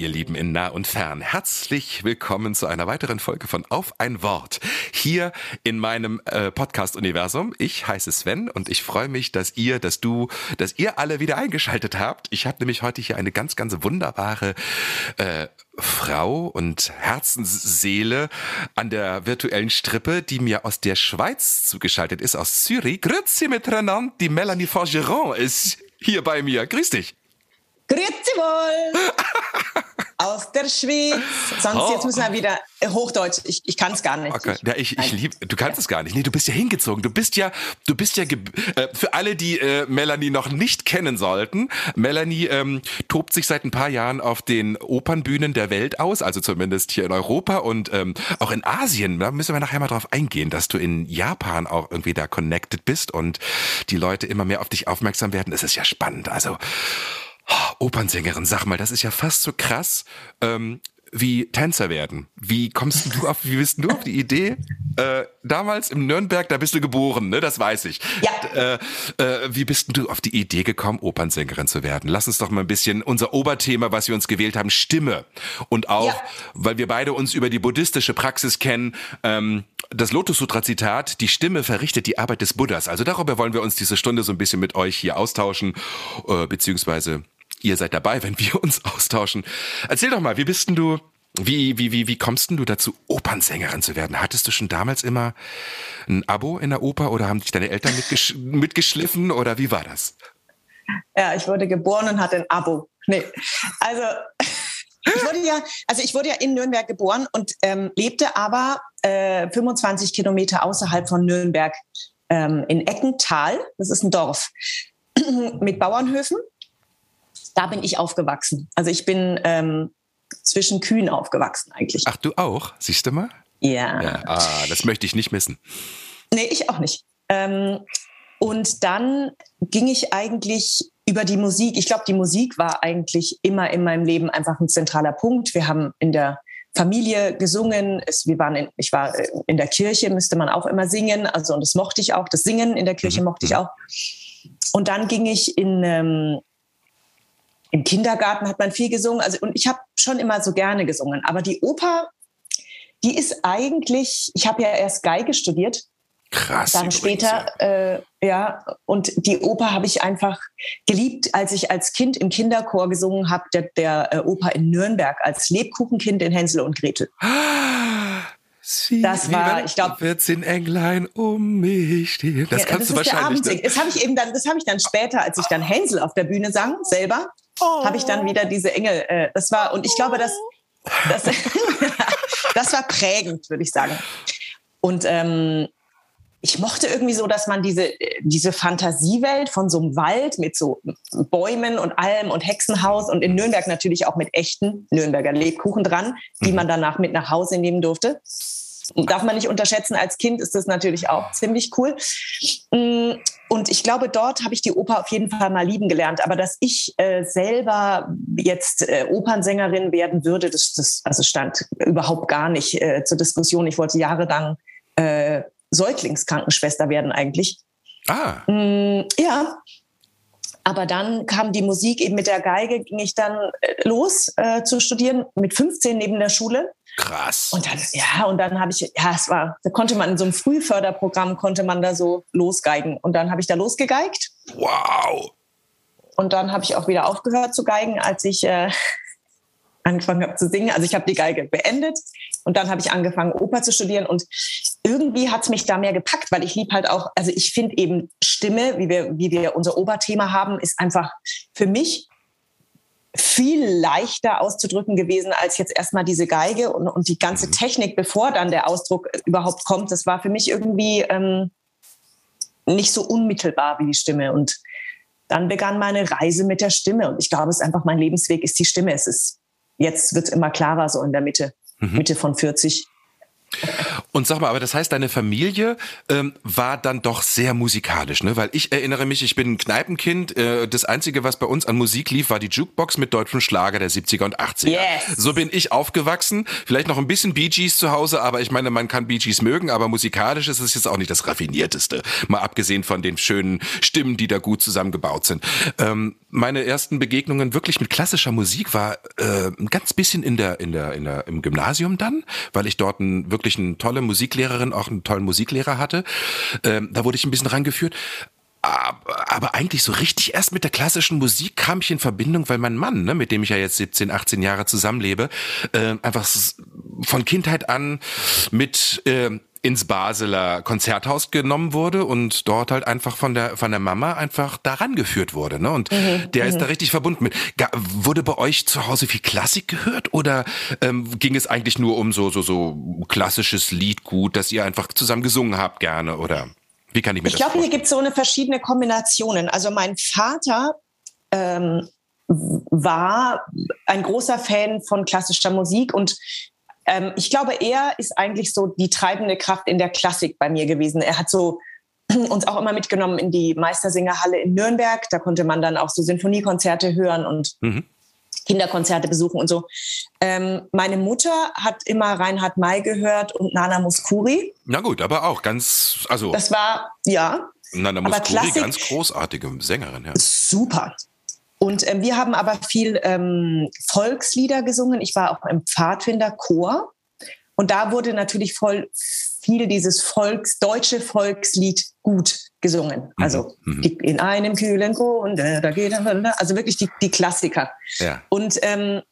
Ihr Lieben in nah und fern. Herzlich willkommen zu einer weiteren Folge von Auf ein Wort. Hier in meinem äh, Podcast-Universum. Ich heiße Sven und ich freue mich, dass ihr, dass du, dass ihr alle wieder eingeschaltet habt. Ich habe nämlich heute hier eine ganz, ganz wunderbare äh, Frau und Herzensseele an der virtuellen Strippe, die mir aus der Schweiz zugeschaltet ist, aus Zürich. Grüezi miteinander, die Melanie Forgeron ist hier bei mir. Grüß dich. Grüezi wohl! Aus der Schweiz. Sonst Oh. jetzt müssen wir wieder äh, Hochdeutsch. Ich, ich kann es gar nicht. Okay. Ja, ich, ich lieb, du kannst es gar nicht. Nee, du bist ja hingezogen. Du bist ja, du bist ja, äh, für alle, die äh, Melanie noch nicht kennen sollten, Melanie ähm, tobt sich seit ein paar Jahren auf den Opernbühnen der Welt aus, also zumindest hier in Europa und ähm, auch in Asien. Da müssen wir nachher mal drauf eingehen, dass du in Japan auch irgendwie da connected bist und die Leute immer mehr auf dich aufmerksam werden. Das ist ja spannend. Also, oh, Opernsängerin, sag mal, das ist ja fast so krass. Ähm, wie Tänzer werden. Wie kommst du auf, wie bist du auf die Idee? Äh, damals im Nürnberg, da bist du geboren, ne? Das weiß ich. Ja. Äh, äh, wie bist du auf die Idee gekommen, Opernsängerin zu werden? Lass uns doch mal ein bisschen unser Oberthema, was wir uns gewählt haben, Stimme. Und auch, Ja. weil wir beide uns über die buddhistische Praxis kennen, ähm, das Lotus Sutra Zitat, die Stimme verrichtet die Arbeit des Buddhas. Also darüber wollen wir uns diese Stunde so ein bisschen mit euch hier austauschen, äh, beziehungsweise ihr seid dabei, wenn wir uns austauschen. Erzähl doch mal, wie bist denn du, wie, wie, wie, wie kommst denn du dazu, Opernsängerin zu werden? Hattest du schon damals immer ein Abo in der Oper oder haben dich deine Eltern mitgesch mitgeschliffen oder wie war das? Ja, ich wurde geboren und hatte ein Abo. Nee. Also, ich wurde ja, also ich wurde ja in Nürnberg geboren und ähm, lebte aber äh, 25 Kilometer außerhalb von Nürnberg ähm, in Eckental. Das ist ein Dorf mit Bauernhöfen. Da bin ich aufgewachsen. Also ich bin ähm, zwischen Kühen aufgewachsen eigentlich. Ach, du auch? Siehst du mal? Ja. Ja, ah, das möchte ich nicht missen. Nee, ich auch nicht. Ähm, und dann ging ich eigentlich über die Musik. Ich glaube, die Musik war eigentlich immer in meinem Leben einfach ein zentraler Punkt. Wir haben in der Familie gesungen. Es, wir waren in, ich war äh, in der Kirche, müsste man auch immer singen. Also, und das mochte ich auch. Das Singen in der Kirche Mhm. mochte ich auch. Und dann ging ich in, ähm, im Kindergarten hat man viel gesungen. Also, und ich habe schon immer so gerne gesungen. Aber die Oper, die ist eigentlich, ich habe ja erst Geige studiert Krass. dann später, äh, ja, und die Oper habe ich einfach geliebt, als ich als Kind im Kinderchor gesungen habe, der, der äh, Oper in Nürnberg, als Lebkuchenkind in Hänsel und Gretel. ja. Sie, Das war, ich glaub- 14 Englein um mich stehen. Das Ja, kannst du ist der wahrscheinlich. Ne? Das habe ich eben dann, das habe ich dann später, als ich dann Hänsel auf der Bühne sang, selber, habe ich dann wieder diese Engel, äh, das war, und ich glaube, das, das, das war prägend, würde ich sagen. Und ähm, ich mochte irgendwie so, dass man diese, diese Fantasiewelt von so einem Wald mit so Bäumen und Alm und Hexenhaus und in Nürnberg natürlich auch mit echten Nürnberger Lebkuchen dran, die man danach mit nach Hause nehmen durfte. Darf man nicht unterschätzen, als Kind ist das natürlich auch ziemlich cool. Mm, Und ich glaube, dort habe ich die Oper auf jeden Fall mal lieben gelernt. Aber dass ich äh, selber jetzt äh, Opernsängerin werden würde, das, das also stand überhaupt gar nicht äh, zur Diskussion. Ich wollte jahrelang äh, Säuglingskrankenschwester werden eigentlich. Ah, Mm, ja. Aber dann kam die Musik eben mit der Geige, ging ich dann äh, los äh, zu studieren mit 15 neben der Schule. krass. Und dann, ja, und dann habe ich, ja, es war, da konnte man in so einem Frühförderprogramm, konnte man da so losgeigen. Und dann habe ich da losgegeigt. wow. Und dann habe ich auch wieder aufgehört zu geigen, als ich äh, angefangen habe zu singen. Also ich habe die Geige beendet und dann habe ich angefangen, Oper zu studieren. Und irgendwie hat es mich da mehr gepackt, weil ich lieb halt auch, also ich finde eben Stimme, wie wir, wie wir unser Oberthema haben, ist einfach für mich viel leichter auszudrücken gewesen als jetzt erstmal diese Geige und, und die ganze Technik, bevor dann der Ausdruck überhaupt kommt. Das war für mich irgendwie ähm, nicht so unmittelbar wie die Stimme. Und dann begann meine Reise mit der Stimme. Und ich glaube, es ist einfach mein Lebensweg ist die Stimme. Es ist, jetzt wird es immer klarer, so in der Mitte, mhm. Mitte von 40. Und sag mal, aber das heißt, deine Familie ähm, war dann doch sehr musikalisch, ne? Weil ich erinnere mich, ich bin ein Kneipenkind. Äh, das Einzige, was bei uns an Musik lief, war die Jukebox mit deutschen Schlager der 70er und 80er. Yes. So bin ich aufgewachsen. Vielleicht noch ein bisschen Bee Gees zu Hause, aber ich meine, man kann Bee Gees mögen, aber musikalisch ist es jetzt auch nicht das Raffinierteste. Mal abgesehen von den schönen Stimmen, die da gut zusammengebaut sind. Ähm, meine ersten Begegnungen wirklich mit klassischer Musik war äh, ein ganz bisschen in der, in der, in der, im Gymnasium dann, weil ich dort ein, wirklich eine tolle Musiklehrerin, auch einen tollen Musiklehrer hatte. Ähm, da wurde ich ein bisschen rangeführt. Aber, eigentlich so richtig erst mit der klassischen Musik kam ich in Verbindung, weil mein Mann, ne, mit dem ich ja jetzt 17, 18 Jahre zusammenlebe, äh, einfach von Kindheit an mit äh, ins Basler Konzerthaus genommen wurde und dort halt einfach von der von der Mama einfach daran geführt wurde, ne? Und mhm, der ist mhm. da richtig verbunden mit. Wurde bei euch zu Hause viel Klassik gehört oder ähm, ging es eigentlich nur um so so so klassisches Liedgut, dass ihr einfach zusammen gesungen habt gerne oder wie kann ich mir ich das? Ich glaube, hier gibt es so eine verschiedene Kombinationen. Also mein Vater ähm, war ein großer Fan von klassischer Musik und ähm, ich glaube, er ist eigentlich so die treibende Kraft in der Klassik bei mir gewesen. Er hat so uns auch immer mitgenommen in die Meistersingerhalle in Nürnberg. Da konnte man dann auch so Sinfoniekonzerte hören und mhm. Kinderkonzerte besuchen und so. Ähm, meine Mutter hat immer Reinhard May gehört und Nana Muskuri. Na gut, aber auch ganz, also. Das war, ja. Nana Muskuri, ganz großartige Sängerin, ja. Super. Und ähm, wir haben aber viel ähm, Volkslieder gesungen. Ich war auch im Pfadfinderchor. Und da wurde natürlich voll viel dieses Volks, deutsche Volkslied gut gesungen. Mhm. Also mhm. die, in einem kühlen Grund, äh, da geht also wirklich die, die Klassiker. Ja. Und ähm,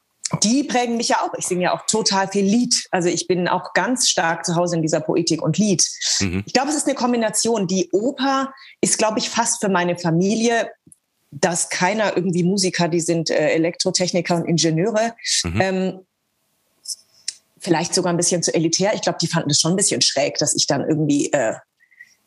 die prägen mich ja auch. Ich singe ja auch total viel Lied. Also ich bin auch ganz stark zu Hause in dieser Poetik und Lied. Mhm. Ich glaube, es ist eine Kombination. Die Oper ist, glaube ich, fast für meine Familie dass keiner irgendwie Musiker, die sind äh, Elektrotechniker und Ingenieure. Mhm. Ähm, vielleicht sogar ein bisschen zu elitär. Ich glaube, die fanden es schon ein bisschen schräg, dass ich dann irgendwie, äh,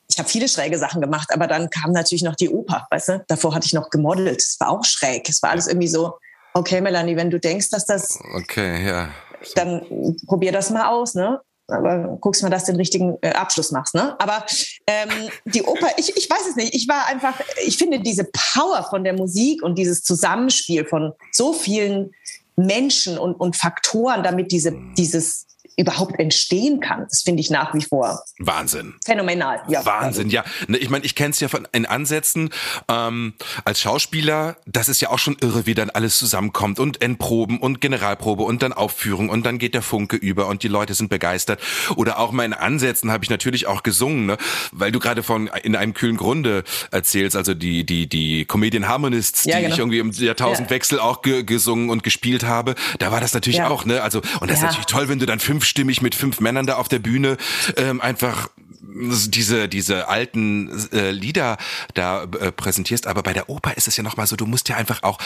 ich habe viele schräge Sachen gemacht, aber dann kam natürlich noch die Oper, weißt du? Davor hatte ich noch gemodelt. Es war auch schräg. Es war alles irgendwie so, okay, Melanie, wenn du denkst, dass das. Okay, ja. Dann probier das mal aus, ne? Aber guckst mal, dass du den richtigen äh, Abschluss machst. Ne? Aber ähm, die Oper, ich, ich weiß es nicht. Ich war einfach, ich finde diese Power von der Musik und dieses Zusammenspiel von so vielen Menschen und, und Faktoren, damit diese, dieses überhaupt entstehen kann. Das finde ich nach wie vor Wahnsinn. Phänomenal. Ja. Wahnsinn, ja. Ne, ich meine, ich kenne es ja von in Ansätzen ähm, als Schauspieler. Das ist ja auch schon irre, wie dann alles zusammenkommt und Endproben und Generalprobe und dann Aufführung und dann geht der Funke über und die Leute sind begeistert. Oder auch mal in Ansätzen habe ich natürlich auch gesungen, ne? weil du gerade von in einem kühlen Grunde erzählst, also die die die Comedian Harmonists, ja, die genau. ich irgendwie im Jahrtausendwechsel ja. auch ge gesungen und gespielt habe. Da war das natürlich ja. auch, ne? Also und das ist natürlich toll, wenn du dann fünf fünfstimmig mit fünf Männern da auf der Bühne ähm, einfach diese diese alten äh, Lieder da äh, präsentierst, aber bei der Oper ist es ja noch mal so, du musst ja einfach auch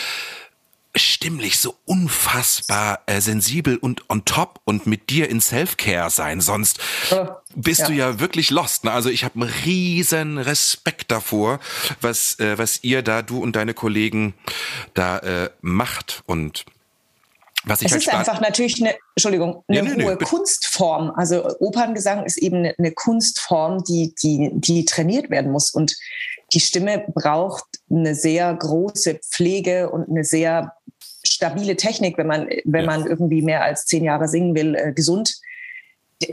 stimmlich so unfassbar äh, sensibel und on top und mit dir in Self-Care sein, sonst bist ja. du ja wirklich lost. Ne? Also ich habe einen riesen Respekt davor, was äh, was ihr da du und deine Kollegen da äh, macht und was ich es halt ist einfach natürlich eine, Entschuldigung, eine ja, nee, hohe nee, Kunstform. Also Operngesang ist eben eine, eine Kunstform, die, die, die trainiert werden muss. Und die Stimme braucht eine sehr große Pflege und eine sehr stabile Technik, wenn man, wenn ja. man irgendwie mehr als zehn Jahre singen will, äh, gesund.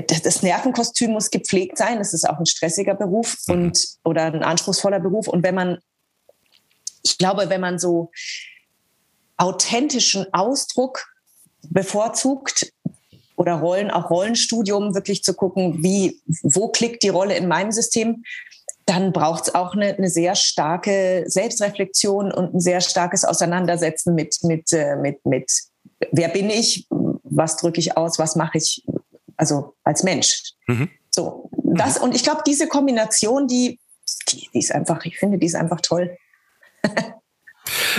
Das Nervenkostüm muss gepflegt sein. Das ist auch ein stressiger Beruf mhm. und oder ein anspruchsvoller Beruf. Und wenn man, ich glaube, wenn man so authentischen Ausdruck bevorzugt oder Rollen, auch Rollenstudium, wirklich zu gucken, wie, wo klickt die Rolle in meinem System, dann braucht es auch eine, eine, sehr starke Selbstreflexion und ein sehr starkes Auseinandersetzen mit, mit, äh, mit, mit wer bin ich, was drücke ich aus, was mache ich, also als Mensch. Mhm. So, das, mhm. und ich glaube, diese Kombination, die, die, die ist einfach, ich finde, die ist einfach toll.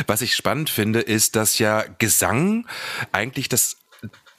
Was ich spannend finde, ist, dass ja Gesang eigentlich das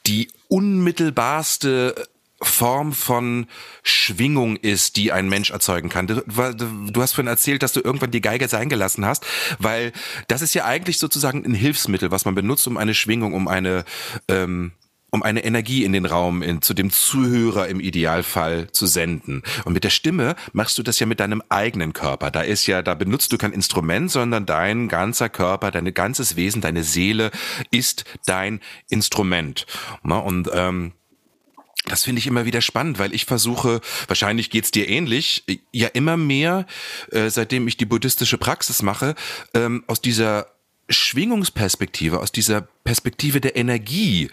die unmittelbarste Form von Schwingung ist, die ein Mensch erzeugen kann. Du, du, hast vorhin erzählt, dass du irgendwann die Geige sein gelassen hast, weil das ist ja eigentlich sozusagen ein Hilfsmittel, was man benutzt, um eine Schwingung, um eine ähm, um eine Energie in den Raum, in, zu dem Zuhörer im Idealfall zu senden. Und mit der Stimme machst du das ja mit deinem eigenen Körper. Da ist ja, da benutzt du kein Instrument, sondern dein ganzer Körper, dein ganzes Wesen, deine Seele ist dein Instrument. Und ähm, das finde ich immer wieder spannend, weil ich versuche, wahrscheinlich geht's dir ähnlich, ja immer mehr, äh, seitdem ich die buddhistische Praxis mache, ähm, aus dieser Schwingungsperspektive, aus dieser Perspektive der Energie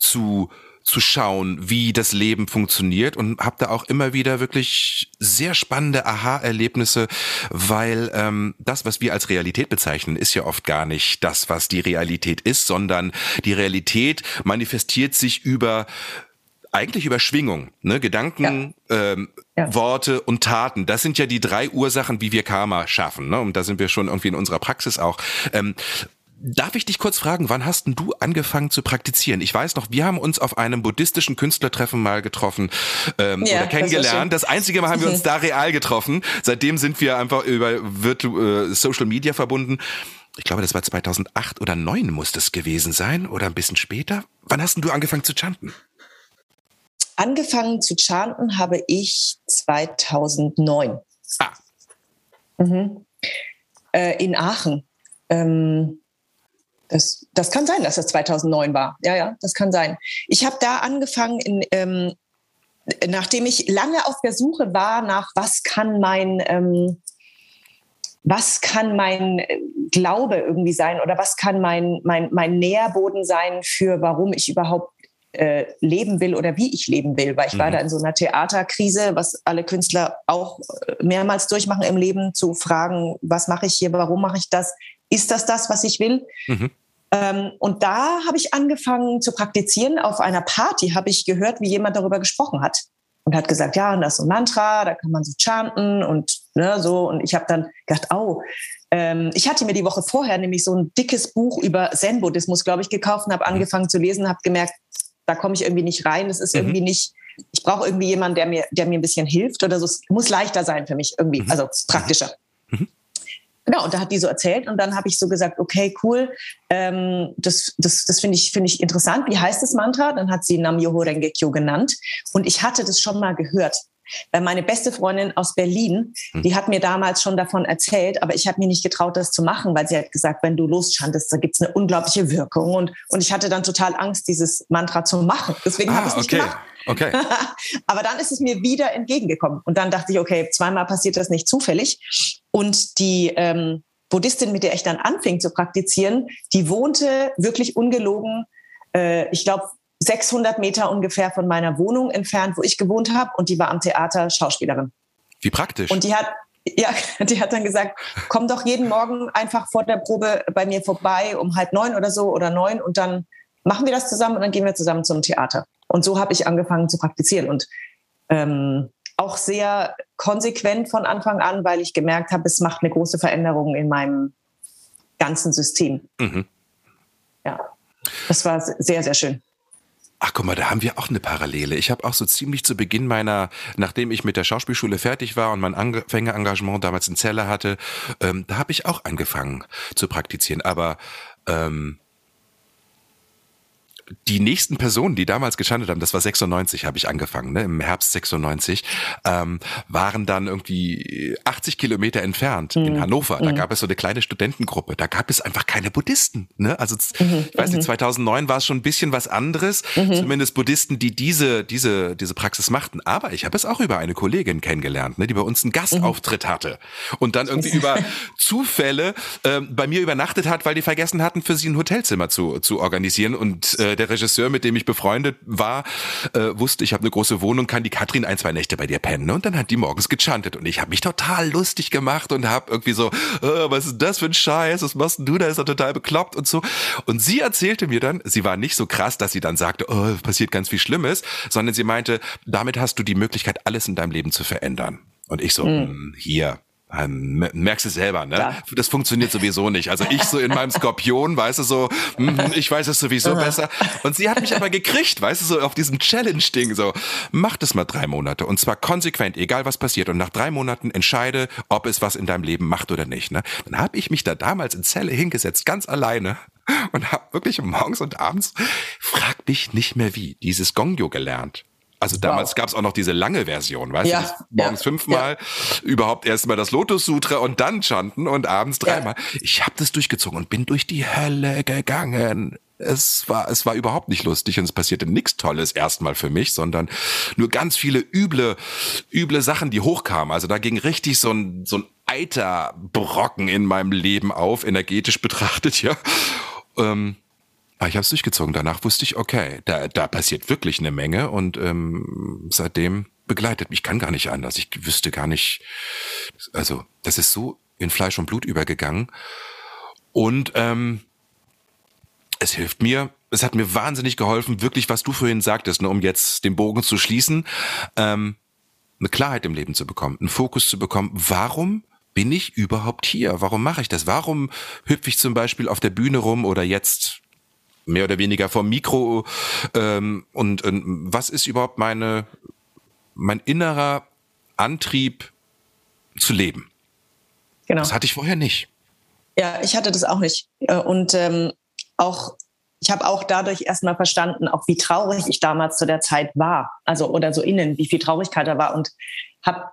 zu zu schauen, wie das Leben funktioniert und habe da auch immer wieder wirklich sehr spannende Aha-Erlebnisse, weil ähm, das, was wir als Realität bezeichnen, ist ja oft gar nicht das, was die Realität ist, sondern die Realität manifestiert sich über eigentlich über Schwingung, ne? Gedanken, ja. Ähm, ja. Worte und Taten. Das sind ja die drei Ursachen, wie wir Karma schaffen. Ne? Und da sind wir schon irgendwie in unserer Praxis auch. Ähm, Darf ich dich kurz fragen, wann hast denn du angefangen zu praktizieren? Ich weiß noch, wir haben uns auf einem buddhistischen Künstlertreffen mal getroffen ähm, ja, oder kennengelernt. Das, das, einzige Mal haben wir uns da real getroffen. Seitdem sind wir einfach über Virtu äh, Social Media verbunden. Ich glaube, das war 2008 oder 2009 muss das gewesen sein oder ein bisschen später. Wann hast denn du angefangen zu chanten? Angefangen zu chanten habe ich 2009. Ah. Mhm. Äh, in Aachen. Ähm, das, das kann sein, dass das 2009 war. Ja, ja, das kann sein. Ich habe da angefangen, in, ähm, nachdem ich lange auf der Suche war nach, was kann mein, ähm, was kann mein Glaube irgendwie sein oder was kann mein, mein, mein Nährboden sein für, warum ich überhaupt äh, leben will oder wie ich leben will, weil ich mhm. war da in so einer Theaterkrise, was alle Künstler auch äh, mehrmals durchmachen im Leben, zu fragen, was mache ich hier, warum mache ich das, ist das das, was ich will? Mhm. Ähm, und da habe ich angefangen zu praktizieren. Auf einer Party habe ich gehört, wie jemand darüber gesprochen hat und hat gesagt, ja, und das ist so ein Mantra, da kann man so chanten und ne, so. Und ich habe dann gedacht, oh, ähm, ich hatte mir die Woche vorher nämlich so ein dickes Buch über Zen-Buddhismus, glaube ich, gekauft und habe mhm. angefangen zu lesen, habe gemerkt, da komme ich irgendwie nicht rein. Das ist mhm. irgendwie nicht, ich brauche irgendwie jemanden, der mir, der mir ein bisschen hilft oder so. Es muss leichter sein für mich irgendwie, mhm. also praktischer. Mhm. Genau, und da hat die so erzählt und dann habe ich so gesagt, okay, cool, ähm, das, das, das finde ich, finde ich interessant. Wie heißt das Mantra? Dann hat sie Nam Yoho Renge Kyo genannt und ich hatte das schon mal gehört. Weil meine beste Freundin aus Berlin, hm. die hat mir damals schon davon erzählt, aber ich habe mir nicht getraut, das zu machen, weil sie hat gesagt, wenn du loschandest, da gibt's eine unglaubliche Wirkung. Und, und ich hatte dann total Angst, dieses Mantra zu machen. Deswegen ah, habe ich es nicht okay. gemacht. Okay. aber dann ist es mir wieder entgegengekommen. Und dann dachte ich, okay, zweimal passiert das nicht zufällig. Und die ähm, Buddhistin, mit der ich dann anfing zu praktizieren, die wohnte wirklich ungelogen, äh, ich glaube, 600 Meter ungefähr von meiner Wohnung entfernt, wo ich gewohnt habe. Und die war am Theater Schauspielerin. Wie praktisch. Und die hat, ja, die hat dann gesagt, komm doch jeden Morgen einfach vor der Probe bei mir vorbei um halb neun oder so oder neun und dann machen wir das zusammen und dann gehen wir zusammen zum Theater. Und so habe ich angefangen zu praktizieren und ähm, auch sehr konsequent von Anfang an, weil ich gemerkt habe, es macht eine große Veränderung in meinem ganzen System. Mhm. Ja, das war sehr, sehr schön. Ach guck mal, da haben wir auch eine Parallele. Ich habe auch so ziemlich zu Beginn meiner, nachdem ich mit der Schauspielschule fertig war und mein Anfängerengagement damals in Zelle hatte, ähm, da habe ich auch angefangen zu praktizieren. Aber ähm, die nächsten Personen, die damals gechantet haben, das war 96, habe ich angefangen, ne, im Herbst 96, ähm, waren dann irgendwie 80 Kilometer entfernt mhm. in Hannover. Da mhm. gab es so eine kleine Studentengruppe. Da gab es einfach keine Buddhisten. Ne? Also mhm. ich weiß nicht, 2009 mhm. war es schon ein bisschen was anderes, mhm. zumindest Buddhisten, die diese diese diese Praxis machten. Aber ich habe es auch über eine Kollegin kennengelernt, ne, die bei uns einen Gastauftritt hatte und dann irgendwie über Zufälle äh, bei mir übernachtet hat, weil die vergessen hatten, für sie ein Hotelzimmer zu zu organisieren und äh, der Regisseur, mit dem ich befreundet war, äh, wusste, ich habe eine große Wohnung, kann die Katrin ein, zwei Nächte bei dir pennen. Und dann hat die morgens gechantet und ich habe mich total lustig gemacht und habe irgendwie so, äh, was ist das für ein Scheiß, was machst du da, ist er total bekloppt und so. Und sie erzählte mir dann, sie war nicht so krass, dass sie dann sagte, oh, passiert ganz viel Schlimmes, sondern sie meinte, damit hast du die Möglichkeit, alles in deinem Leben zu verändern. Und ich so, mhm. hier, merkst du selber, ne? Ja. Das funktioniert sowieso nicht. Also ich so in meinem Skorpion, weißt du so, mm, ich weiß es sowieso besser. Und sie hat mich aber gekriegt, weißt du so auf diesem Challenge-Ding so. Mach das mal drei Monate und zwar konsequent, egal was passiert. Und nach drei Monaten entscheide, ob es was in deinem Leben macht oder nicht. Ne? Dann habe ich mich da damals in Zelle hingesetzt, ganz alleine und habe wirklich morgens und abends, frag dich nicht mehr wie, dieses Gongyo gelernt. Also damals wow. gab es auch noch diese lange Version, weißt ja, du? Morgens ja, fünfmal, ja. überhaupt erstmal das Lotus Sutra und dann Chanten und abends dreimal. Ich habe das durchgezogen und bin durch die Hölle gegangen. Es war, es war überhaupt nicht lustig und es passierte nichts Tolles erstmal für mich, sondern nur ganz viele üble, üble Sachen, die hochkamen. Also da ging richtig so ein, so ein Eiterbrocken in meinem Leben auf, energetisch betrachtet, ja. Ähm, aber ich habe es durchgezogen. Danach wusste ich, okay, da, da passiert wirklich eine Menge und ähm, seitdem begleitet mich. Ich kann gar nicht anders. Ich wüsste gar nicht, also das ist so in Fleisch und Blut übergegangen. Und ähm, es hilft mir, es hat mir wahnsinnig geholfen, wirklich, was du vorhin sagtest, ne, um jetzt den Bogen zu schließen, ähm, eine Klarheit im Leben zu bekommen, einen Fokus zu bekommen. Warum bin ich überhaupt hier? Warum mache ich das? Warum hüpfe ich zum Beispiel auf der Bühne rum oder jetzt mehr oder weniger vom Mikro ähm, und, und was ist überhaupt meine mein innerer Antrieb zu leben? Genau. Das hatte ich vorher nicht. Ja, ich hatte das auch nicht. Äh, und ähm, auch, ich habe auch dadurch erstmal verstanden, auch wie traurig ich damals zu der Zeit war. Also, oder so innen, wie viel Traurigkeit da war. Und habe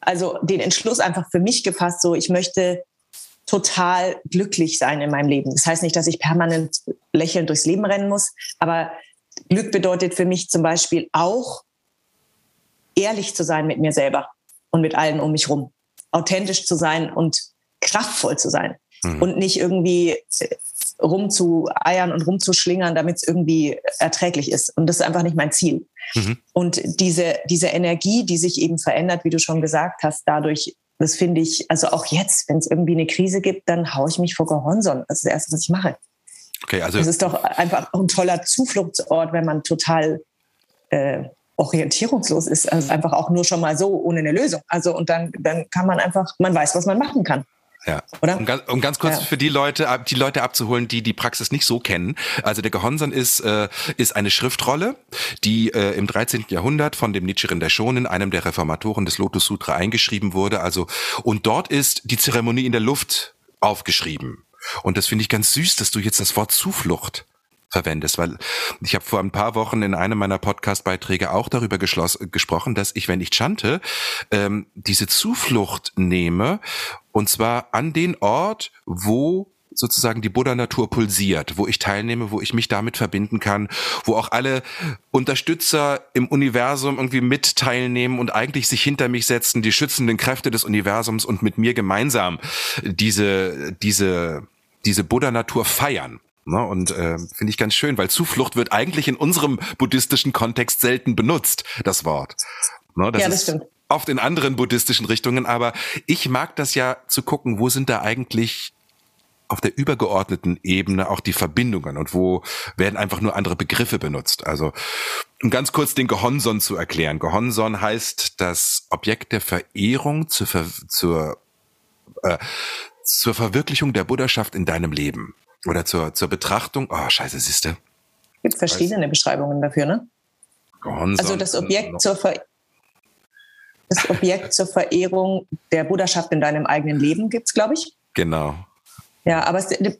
also den Entschluss einfach für mich gefasst, so ich möchte total glücklich sein in meinem Leben. Das heißt nicht, dass ich permanent lächelnd durchs Leben rennen muss, aber Glück bedeutet für mich zum Beispiel auch, ehrlich zu sein mit mir selber und mit allen um mich rum. Authentisch zu sein und kraftvoll zu sein. Mhm. Und nicht irgendwie rumzueiern und rumzuschlingern, damit es irgendwie erträglich ist. Und das ist einfach nicht mein Ziel. Mhm. Und diese, diese Energie, die sich eben verändert, wie du schon gesagt hast, dadurch das finde ich, also auch jetzt, wenn es irgendwie eine Krise gibt, dann haue ich mich vor Gehornson. Das ist das Erste, was ich mache. Okay, also das ist doch einfach ein toller Zufluchtsort, wenn man total äh, orientierungslos ist. Also einfach auch nur schon mal so ohne eine Lösung. Also und dann, dann kann man einfach, man weiß, was man machen kann. Ja. Oder? Um ganz, um ganz kurz ja. für die Leute, die Leute abzuholen, die die Praxis nicht so kennen. Also der Gehonson ist, äh, ist eine Schriftrolle, die äh, im 13. Jahrhundert von dem Nichiren Daishonin, einem der Reformatoren des Lotus Sutra, eingeschrieben wurde. Also, und dort ist die Zeremonie in der Luft aufgeschrieben. Und das finde ich ganz süß, dass du jetzt das Wort Zuflucht verwendest, weil ich habe vor ein paar Wochen in einem meiner Podcast-Beiträge auch darüber gesprochen, dass ich, wenn ich chante, ähm, diese Zuflucht nehme und zwar an den Ort, wo sozusagen die Buddha-Natur pulsiert, wo ich teilnehme, wo ich mich damit verbinden kann, wo auch alle Unterstützer im Universum irgendwie mit teilnehmen und eigentlich sich hinter mich setzen, die schützenden Kräfte des Universums und mit mir gemeinsam diese, diese, diese Buddha-Natur feiern. Ne? Und äh, finde ich ganz schön, weil Zuflucht wird eigentlich in unserem buddhistischen Kontext selten benutzt, das Wort. Ne? Das ja, das stimmt. Oft in anderen buddhistischen Richtungen, aber ich mag das ja zu gucken, wo sind da eigentlich auf der übergeordneten Ebene auch die Verbindungen und wo werden einfach nur andere Begriffe benutzt. Also um ganz kurz den Gehonson zu erklären. Gehonson heißt das Objekt der Verehrung zur, Ver zur, äh, zur Verwirklichung der Buddhaschaft in deinem Leben. Oder zur, zur Betrachtung. Oh, scheiße, siehste. Es gibt verschiedene Weiß. Beschreibungen dafür, ne? Gonson, also das Objekt zur Ver das Objekt zur Verehrung der Buddhaschaft in deinem eigenen Leben gibt es, glaube ich. Genau. Ja, aber es, äh,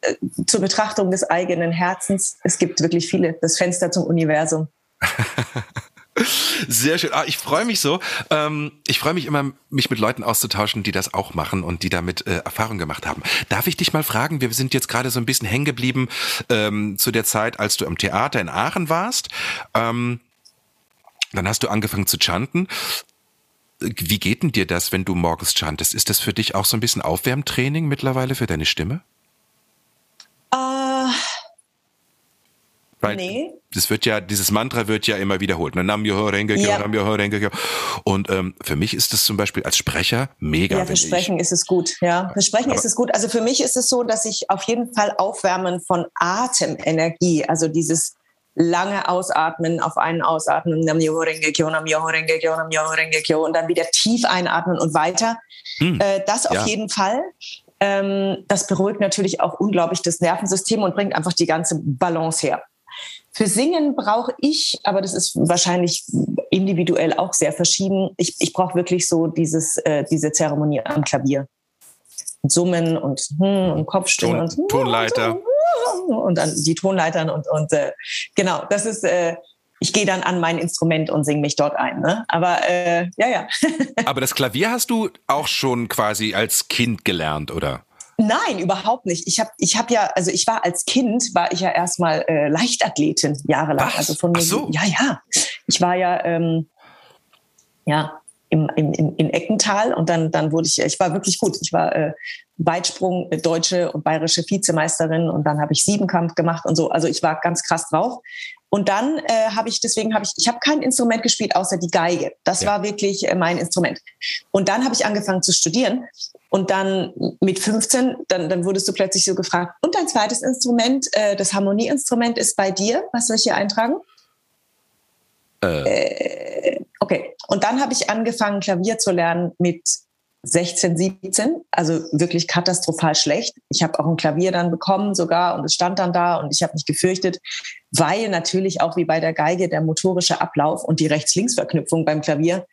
zur Betrachtung des eigenen Herzens, es gibt wirklich viele. Das Fenster zum Universum. Sehr schön. Ah, ich freue mich so. Ähm, ich freue mich immer, mich mit Leuten auszutauschen, die das auch machen und die damit äh, Erfahrung gemacht haben. Darf ich dich mal fragen? Wir sind jetzt gerade so ein bisschen hängen geblieben ähm, zu der Zeit, als du am Theater in Aachen warst. Ähm, dann hast du angefangen zu chanten. Wie geht denn dir das, wenn du morgens chantest? Ist das für dich auch so ein bisschen Aufwärmtraining mittlerweile für deine Stimme? Weil nee. das wird ja, dieses Mantra wird ja immer wiederholt. Ne? Nam ja. Nam. Und ähm, für mich ist es zum Beispiel als Sprecher mega. Ja, für Sprechen ist es gut. Ja, für Sprechen ist es gut. Also für mich ist es so, dass ich auf jeden Fall Aufwärmen von Atemenergie, also dieses lange ausatmen, auf einen ausatmen, und dann wieder tief einatmen und weiter. Hm. Äh, das auf ja. jeden Fall. Ähm, das beruhigt natürlich auch unglaublich das Nervensystem und bringt einfach die ganze Balance her. Für Singen brauche ich, aber das ist wahrscheinlich individuell auch sehr verschieden. Ich, ich brauche wirklich so dieses, äh, diese Zeremonie am Klavier. Summen und, hm, und Kopfstimme Ton, und Tonleiter. Und dann die Tonleitern und, und äh, genau, das ist, äh, ich gehe dann an mein Instrument und singe mich dort ein. Ne? Aber äh, ja, ja. Aber das Klavier hast du auch schon quasi als Kind gelernt, oder? Nein, überhaupt nicht. Ich habe ich hab ja, also ich war als Kind, war ich ja erstmal äh, Leichtathletin jahrelang. Was? Also von Ach so. Ja, ja. Ich war ja, ähm, ja, im, im, in, in Eckental und dann, dann wurde ich, ich war wirklich gut. Ich war äh, Weitsprung, äh, deutsche und bayerische Vizemeisterin und dann habe ich Siebenkampf gemacht und so. Also ich war ganz krass drauf. Und dann äh, habe ich, deswegen habe ich, ich habe kein Instrument gespielt, außer die Geige. Das ja. war wirklich äh, mein Instrument. Und dann habe ich angefangen zu studieren. Und dann mit 15, dann, dann wurdest du plötzlich so gefragt, und dein zweites Instrument, äh, das Harmonieinstrument ist bei dir. Was soll ich hier eintragen? Äh. okay. Und dann habe ich angefangen, Klavier zu lernen mit 16, 17, also wirklich katastrophal schlecht. Ich habe auch ein Klavier dann bekommen sogar und es stand dann da und ich habe mich gefürchtet, weil natürlich auch wie bei der Geige der motorische Ablauf und die Rechts-Links-Verknüpfung beim Klavier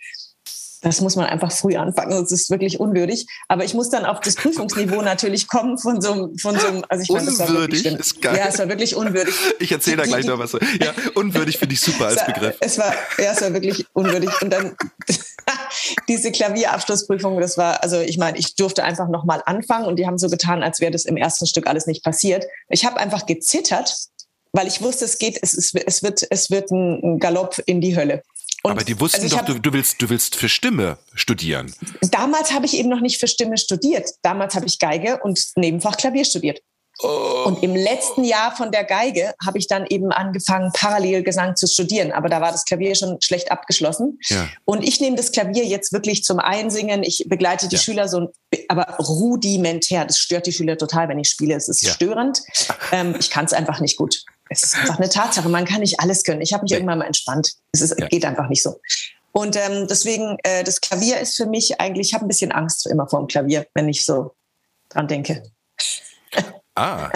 das muss man einfach früh anfangen. Das ist wirklich unwürdig. Aber ich muss dann auf das Prüfungsniveau natürlich kommen von so einem, von so einem, also ich meine, unwürdig das ist geil. Ja, es war wirklich unwürdig. Ich erzähle da gleich noch was. Ja, unwürdig finde ich super als Begriff. Es war, ja, es war wirklich unwürdig. Und dann diese Klavierabschlussprüfung, das war, also ich meine, ich durfte einfach nochmal anfangen und die haben so getan, als wäre das im ersten Stück alles nicht passiert. Ich habe einfach gezittert, weil ich wusste, es geht, es, ist, es wird, es wird ein Galopp in die Hölle. Und Aber die wussten also doch, hab, du, du, willst, du willst für Stimme studieren. Damals habe ich eben noch nicht für Stimme studiert. Damals habe ich Geige und Nebenfach Klavier studiert. Oh. Und im letzten Jahr von der Geige habe ich dann eben angefangen, parallel Gesang zu studieren. Aber da war das Klavier schon schlecht abgeschlossen. Ja. Und ich nehme das Klavier jetzt wirklich zum Einsingen. Ich begleite die ja. Schüler so, aber rudimentär. Das stört die Schüler total, wenn ich spiele. Es ist ja. störend. Ähm, ich kann es einfach nicht gut. Es ist einfach eine Tatsache. Man kann nicht alles können. Ich habe mich nee. irgendwann mal entspannt. Es ist, ja. geht einfach nicht so. Und ähm, deswegen, äh, das Klavier ist für mich eigentlich, ich habe ein bisschen Angst immer vor dem Klavier, wenn ich so dran denke. Ah,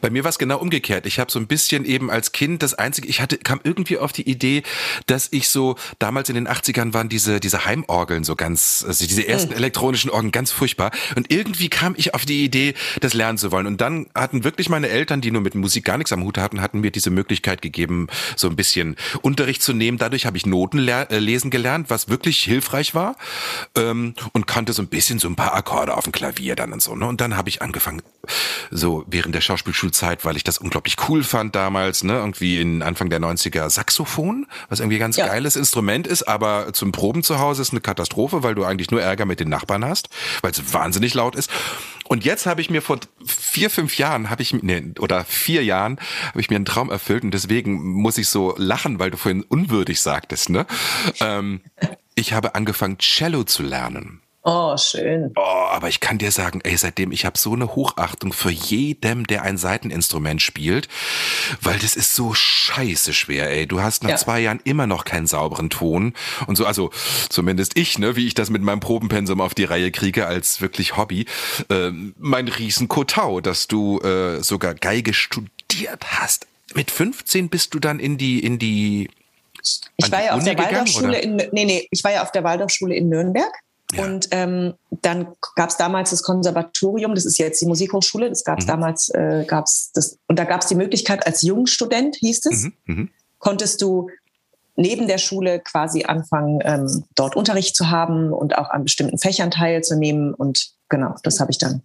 bei mir war es genau umgekehrt. Ich habe so ein bisschen eben als Kind das einzige, ich hatte kam irgendwie auf die Idee, dass ich so damals in den 80ern waren diese diese Heimorgeln so ganz also diese ersten mhm. elektronischen Orgeln ganz furchtbar und irgendwie kam ich auf die Idee, das lernen zu wollen und dann hatten wirklich meine Eltern, die nur mit Musik gar nichts am Hut hatten, hatten mir diese Möglichkeit gegeben, so ein bisschen Unterricht zu nehmen. Dadurch habe ich Noten äh, lesen gelernt, was wirklich hilfreich war ähm, und konnte so ein bisschen so ein paar Akkorde auf dem Klavier dann und so. Ne? Und dann habe ich angefangen so während der Schauspielschulzeit, weil ich das unglaublich cool fand damals, ne, irgendwie in Anfang der 90er Saxophon, was irgendwie ein ganz ja. geiles Instrument ist, aber zum Proben zu Hause ist eine Katastrophe, weil du eigentlich nur Ärger mit den Nachbarn hast, weil es wahnsinnig laut ist. Und jetzt habe ich mir vor vier, fünf Jahren, habe ich nee, oder vier Jahren, habe ich mir einen Traum erfüllt und deswegen muss ich so lachen, weil du vorhin unwürdig sagtest, ne? Ähm, ich habe angefangen, Cello zu lernen. Oh, schön. Oh, aber ich kann dir sagen, ey, seitdem ich habe so eine Hochachtung für jedem, der ein Seiteninstrument spielt, weil das ist so scheiße schwer, ey. Du hast nach ja. zwei Jahren immer noch keinen sauberen Ton und so, also zumindest ich, ne, wie ich das mit meinem Probenpensum auf die Reihe kriege als wirklich Hobby. Äh, mein Riesenkotau, dass du äh, sogar Geige studiert hast. Mit 15 bist du dann in die in die ich war ja auf der Waldorfschule in nee nee, ich war ja auf der Waldorfschule in Nürnberg und ähm, dann gab es damals das Konservatorium, das ist jetzt die Musikhochschule, das gab es mhm. damals, äh, gab's das, und da gab es die Möglichkeit, als Jungstudent hieß es, mhm. Mhm. konntest du neben der Schule quasi anfangen, ähm, dort Unterricht zu haben und auch an bestimmten Fächern teilzunehmen. Und genau, das habe ich dann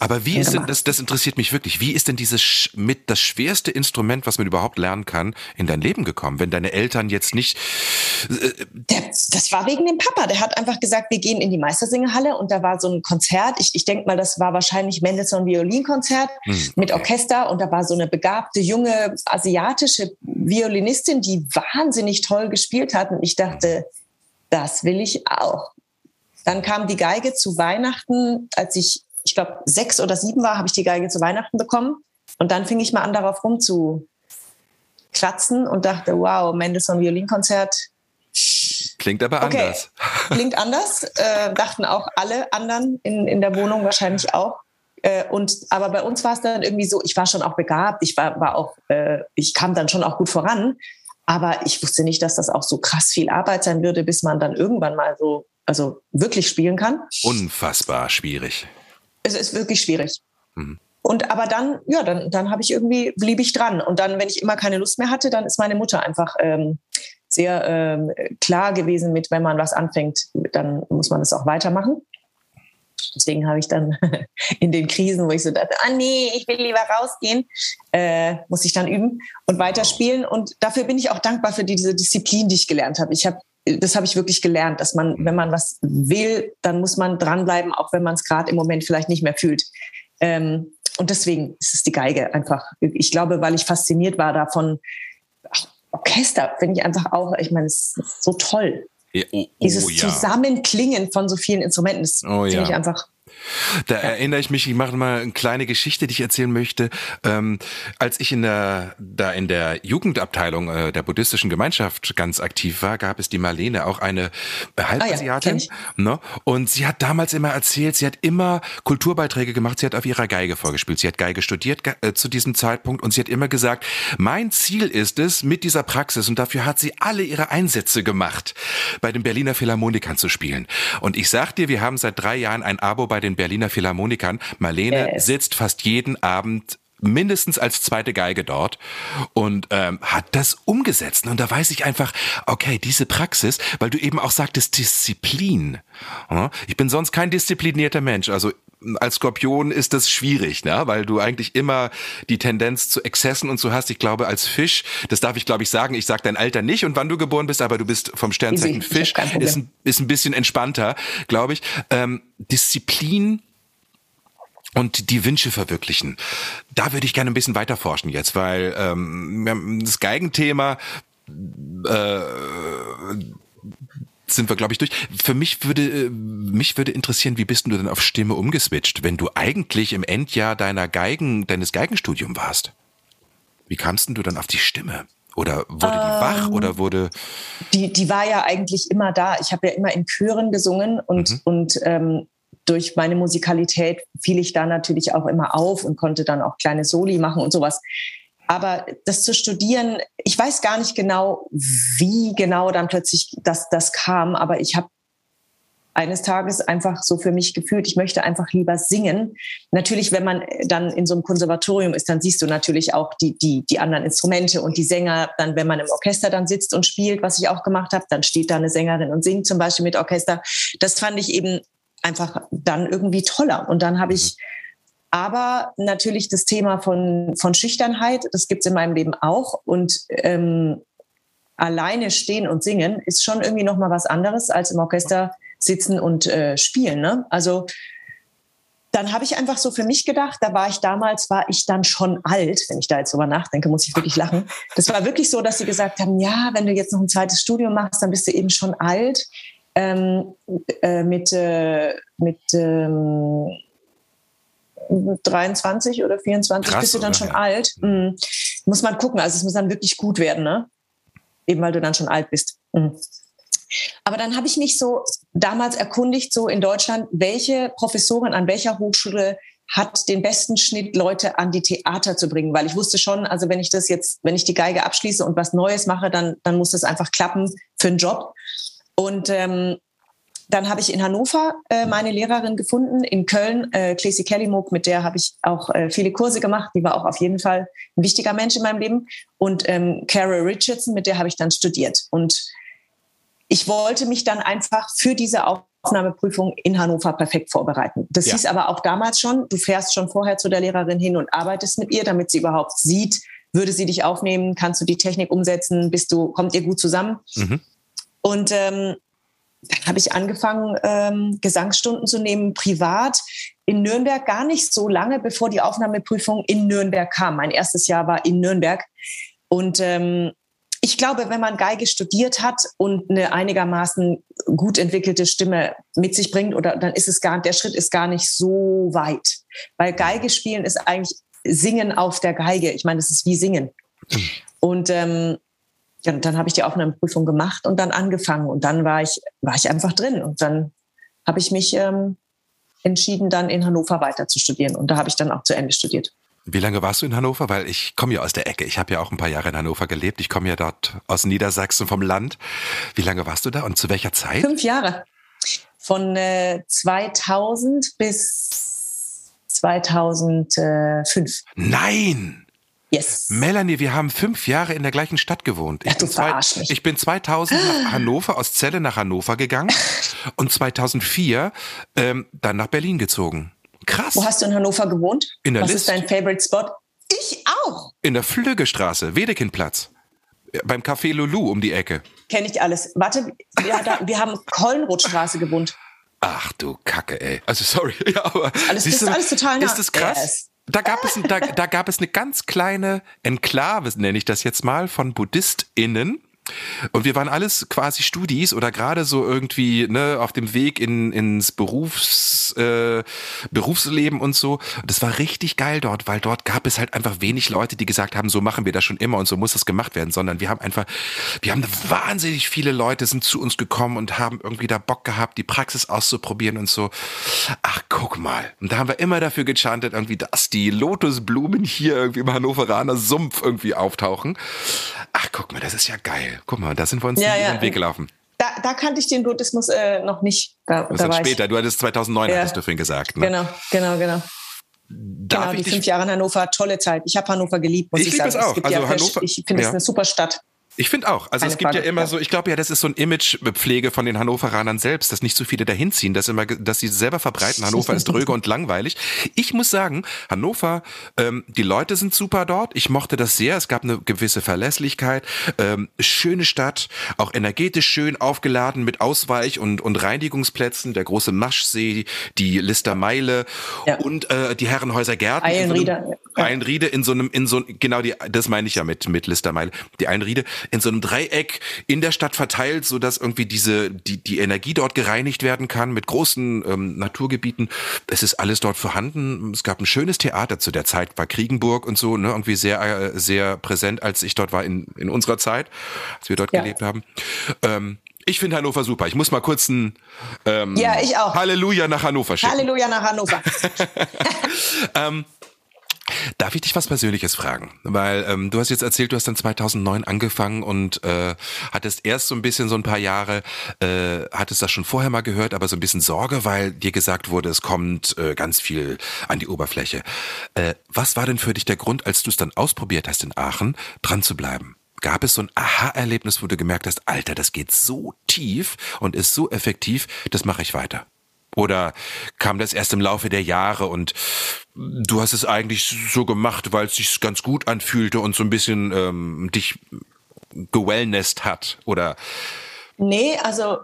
aber wie ist denn, das, das interessiert mich wirklich, wie ist denn dieses mit das schwerste Instrument, was man überhaupt lernen kann, in dein Leben gekommen, wenn deine Eltern jetzt nicht... Äh, der, das war wegen dem Papa, der hat einfach gesagt, wir gehen in die Meistersingehalle und da war so ein Konzert, ich, ich denke mal, das war wahrscheinlich Mendelssohn Violinkonzert hm, mit Orchester und da war so eine begabte, junge, asiatische Violinistin, die wahnsinnig toll gespielt hat. Und ich dachte, das will ich auch. Dann kam die Geige zu Weihnachten, als ich ich glaube, sechs oder sieben war, habe ich die Geige zu Weihnachten bekommen. Und dann fing ich mal an, darauf rumzu, kratzen und dachte, wow, Mendelssohn Violinkonzert. Klingt aber okay. anders. Klingt anders, äh, dachten auch alle anderen in, in der Wohnung wahrscheinlich auch. Äh, und aber bei uns war es dann irgendwie so, ich war schon auch begabt, ich war, war auch, äh, ich kam dann schon auch gut voran. Aber ich wusste nicht, dass das auch so krass viel Arbeit sein würde, bis man dann irgendwann mal so, also wirklich spielen kann. Unfassbar schwierig. Es ist wirklich schwierig. Mhm. Und aber dann, ja, dann, dann habe ich irgendwie, blieb ich dran. Und dann, wenn ich immer keine Lust mehr hatte, dann ist meine Mutter einfach ähm, sehr ähm, klar gewesen mit, wenn man was anfängt, dann muss man das auch weitermachen. Deswegen habe ich dann in den Krisen, wo ich so dachte, ah nee, ich will lieber rausgehen, äh, muss ich dann üben und weiterspielen. Und dafür bin ich auch dankbar für diese Disziplin, die ich gelernt habe. Ich habe das habe ich wirklich gelernt, dass man, wenn man was will, dann muss man dranbleiben, auch wenn man es gerade im Moment vielleicht nicht mehr fühlt. Ähm, und deswegen ist es die Geige einfach. Ich glaube, weil ich fasziniert war davon, ach, Orchester finde ich einfach auch, ich meine, es ist so toll. Ja, oh, oh, Dieses ja. Zusammenklingen von so vielen Instrumenten, das oh, finde ja. ich einfach da ja. erinnere ich mich, ich mache mal eine kleine Geschichte, die ich erzählen möchte. Ähm, als ich in der, da in der Jugendabteilung äh, der buddhistischen Gemeinschaft ganz aktiv war, gab es die Marlene, auch eine Halbasiatin. Ah, ja, ne? Und sie hat damals immer erzählt, sie hat immer Kulturbeiträge gemacht, sie hat auf ihrer Geige vorgespielt. Sie hat Geige studiert äh, zu diesem Zeitpunkt und sie hat immer gesagt, mein Ziel ist es, mit dieser Praxis, und dafür hat sie alle ihre Einsätze gemacht, bei den Berliner Philharmonikern zu spielen. Und ich sag dir, wir haben seit drei Jahren ein Abo bei den Berliner Philharmonikern. Marlene yes. sitzt fast jeden Abend mindestens als zweite Geige dort und ähm, hat das umgesetzt. Und da weiß ich einfach, okay, diese Praxis, weil du eben auch sagtest, Disziplin. Ich bin sonst kein disziplinierter Mensch. Also als Skorpion ist das schwierig, ne? weil du eigentlich immer die Tendenz zu Exzessen und so hast. Ich glaube, als Fisch, das darf ich glaube ich sagen, ich sag dein Alter nicht und wann du geboren bist, aber du bist vom Sternzeichen Fisch, ist, ist ein bisschen entspannter, glaube ich. Ähm, Disziplin und die Wünsche verwirklichen. Da würde ich gerne ein bisschen weiter forschen jetzt, weil ähm, das Geigenthema äh, sind wir, glaube ich, durch. Für mich würde, äh, mich würde interessieren, wie bist du denn auf Stimme umgeswitcht, wenn du eigentlich im Endjahr deiner Geigen, deines Geigenstudiums warst? Wie kamst denn du dann auf die Stimme? Oder wurde die ähm, wach oder wurde. Die, die war ja eigentlich immer da. Ich habe ja immer in Chören gesungen und, mhm. und ähm, durch meine Musikalität fiel ich da natürlich auch immer auf und konnte dann auch kleine Soli machen und sowas. Aber das zu studieren, ich weiß gar nicht genau, wie genau dann plötzlich das, das kam, aber ich habe eines Tages einfach so für mich gefühlt, ich möchte einfach lieber singen. Natürlich, wenn man dann in so einem Konservatorium ist, dann siehst du natürlich auch die, die, die anderen Instrumente und die Sänger. Dann, wenn man im Orchester dann sitzt und spielt, was ich auch gemacht habe, dann steht da eine Sängerin und singt zum Beispiel mit Orchester. Das fand ich eben einfach dann irgendwie toller. Und dann habe ich aber natürlich das Thema von, von Schüchternheit, das gibt es in meinem Leben auch. Und ähm, alleine stehen und singen ist schon irgendwie noch mal was anderes als im Orchester sitzen und äh, spielen. Ne? Also dann habe ich einfach so für mich gedacht, da war ich damals, war ich dann schon alt. Wenn ich da jetzt drüber nachdenke, muss ich wirklich lachen. Das war wirklich so, dass sie gesagt haben, ja, wenn du jetzt noch ein zweites Studium machst, dann bist du eben schon alt. Ähm, äh, mit äh, mit ähm, 23 oder 24 Krass, bist du dann schon alt. Mhm. Muss man gucken. Also es muss dann wirklich gut werden, ne? Eben weil du dann schon alt bist. Mhm. Aber dann habe ich mich so damals erkundigt, so in Deutschland, welche Professorin an welcher Hochschule hat den besten Schnitt, Leute an die Theater zu bringen, weil ich wusste schon, also wenn ich das jetzt, wenn ich die Geige abschließe und was Neues mache, dann, dann muss das einfach klappen für einen Job. Und ähm, dann habe ich in Hannover äh, meine Lehrerin gefunden, in Köln, äh, Klesi Kellimog, mit der habe ich auch äh, viele Kurse gemacht. Die war auch auf jeden Fall ein wichtiger Mensch in meinem Leben. Und ähm, Carol Richardson, mit der habe ich dann studiert. Und ich wollte mich dann einfach für diese Aufnahmeprüfung in Hannover perfekt vorbereiten. Das ja. hieß aber auch damals schon, du fährst schon vorher zu der Lehrerin hin und arbeitest mit ihr, damit sie überhaupt sieht, würde sie dich aufnehmen, kannst du die Technik umsetzen, bist du, kommt ihr gut zusammen. Mhm. Und ähm, dann habe ich angefangen, ähm, Gesangsstunden zu nehmen, privat in Nürnberg, gar nicht so lange, bevor die Aufnahmeprüfung in Nürnberg kam. Mein erstes Jahr war in Nürnberg. Und ähm, ich glaube, wenn man Geige studiert hat und eine einigermaßen gut entwickelte Stimme mit sich bringt, oder dann ist es gar, der Schritt ist gar nicht so weit. Weil Geige spielen ist eigentlich Singen auf der Geige. Ich meine, das ist wie Singen. Und ähm, ja, dann habe ich die Aufnahmeprüfung gemacht und dann angefangen. Und dann war ich, war ich einfach drin. Und dann habe ich mich ähm, entschieden, dann in Hannover weiter zu studieren. Und da habe ich dann auch zu Ende studiert. Wie lange warst du in Hannover? Weil ich komme ja aus der Ecke. Ich habe ja auch ein paar Jahre in Hannover gelebt. Ich komme ja dort aus Niedersachsen vom Land. Wie lange warst du da und zu welcher Zeit? Fünf Jahre. Von äh, 2000 bis 2005. Nein! Yes. Melanie, wir haben fünf Jahre in der gleichen Stadt gewohnt. Ich, Ach, du bin, zwei, ich bin 2000 nach Hannover, aus Celle nach Hannover gegangen und 2004 ähm, dann nach Berlin gezogen. Krass. Wo hast du in Hannover gewohnt? In der Was List. ist dein Favorite Spot? Ich auch. In der Flüggestraße, Wedekindplatz. Beim Café Lulu um die Ecke. Kenne ich alles. Warte, wir, da, wir haben Kollenrothstraße gewohnt. Ach du Kacke, ey. Also sorry, ja, aber Alles- siehst du, alles total nah. Ist das krass? Yes. Da gab es, da, da gab es eine ganz kleine Enklave, nenne ich das jetzt mal, von BuddhistInnen. Und wir waren alles quasi Studis oder gerade so irgendwie ne, auf dem Weg in, ins Berufs, äh, Berufsleben und so. Und das war richtig geil dort, weil dort gab es halt einfach wenig Leute, die gesagt haben, so machen wir das schon immer und so muss das gemacht werden, sondern wir haben einfach, wir haben wahnsinnig viele Leute sind zu uns gekommen und haben irgendwie da Bock gehabt, die Praxis auszuprobieren und so. Ach, guck mal. Und da haben wir immer dafür gechantet, irgendwie, dass die Lotusblumen hier irgendwie im Hannoveraner Sumpf irgendwie auftauchen. Ach, guck mal, das ist ja geil. Guck mal, da sind wir uns Ja, in ja. den Weg gelaufen. Da, da kannte ich den Buddhismus äh, noch nicht. Da, Das ist da später. Du hattest 2009, Ja. hattest du vorhin gesagt. Ich, Ne? genau, genau, genau. Darf genau, die ich dich fünf Jahre in Hannover, tolle Zeit. Ich habe Hannover geliebt, muss Ich ich, liebe sagen. es auch. gibt Also ja Hannover- ich finde es ja. eine super Stadt. Ich finde auch. Also Keine es gibt ja Frage, immer ja. so, ich glaube ja, das ist so ein Imagepflege von den Hannoveranern selbst, dass nicht so viele dahin ziehen, dass immer, dass sie selber verbreiten, Hannover ist dröge und langweilig. Ich muss sagen, Hannover, ähm, die Leute sind super dort. Ich mochte das sehr. Es gab eine gewisse Verlässlichkeit. Ähm, schöne Stadt, auch energetisch schön aufgeladen mit Ausweich- und, und Reinigungsplätzen, der große Maschsee, die Listermeile Ja. und äh, die Herrenhäuser Gärten. in Eilenriede in so einem, in so genau die, das meine ich ja mit mit Listermeile. Die Eilenriede in so einem Dreieck in der Stadt verteilt, so dass irgendwie diese die die Energie dort gereinigt werden kann mit großen ähm, Naturgebieten. Es ist alles dort vorhanden. Es gab ein schönes Theater zu der Zeit, war Kriegenburg und so, ne, irgendwie sehr äh, sehr präsent, als ich dort war in in unserer Zeit, als wir dort Ja. gelebt haben. Ähm, ich finde Hannover super. Ich muss mal kurz ein ähm, Ja, ich auch. Halleluja nach Hannover schicken. Halleluja nach Hannover. Darf ich dich was Persönliches fragen? Weil ähm, du hast jetzt erzählt, du hast dann 2009 angefangen und äh, hattest erst so ein bisschen so ein paar Jahre, äh, hattest das schon vorher mal gehört, aber so ein bisschen Sorge, weil dir gesagt wurde, es kommt äh, ganz viel an die Oberfläche. Äh, was war denn für dich der Grund, als du es dann ausprobiert hast in Aachen, dran zu bleiben? Gab es so ein Aha-Erlebnis, wo du gemerkt hast, Alter, das geht so tief und ist so effektiv, das mache ich weiter? Oder kam das erst im Laufe der Jahre und du hast es eigentlich so gemacht, weil es sich ganz gut anfühlte und so ein bisschen ähm, dich gewellnest hat? Oder Nee, also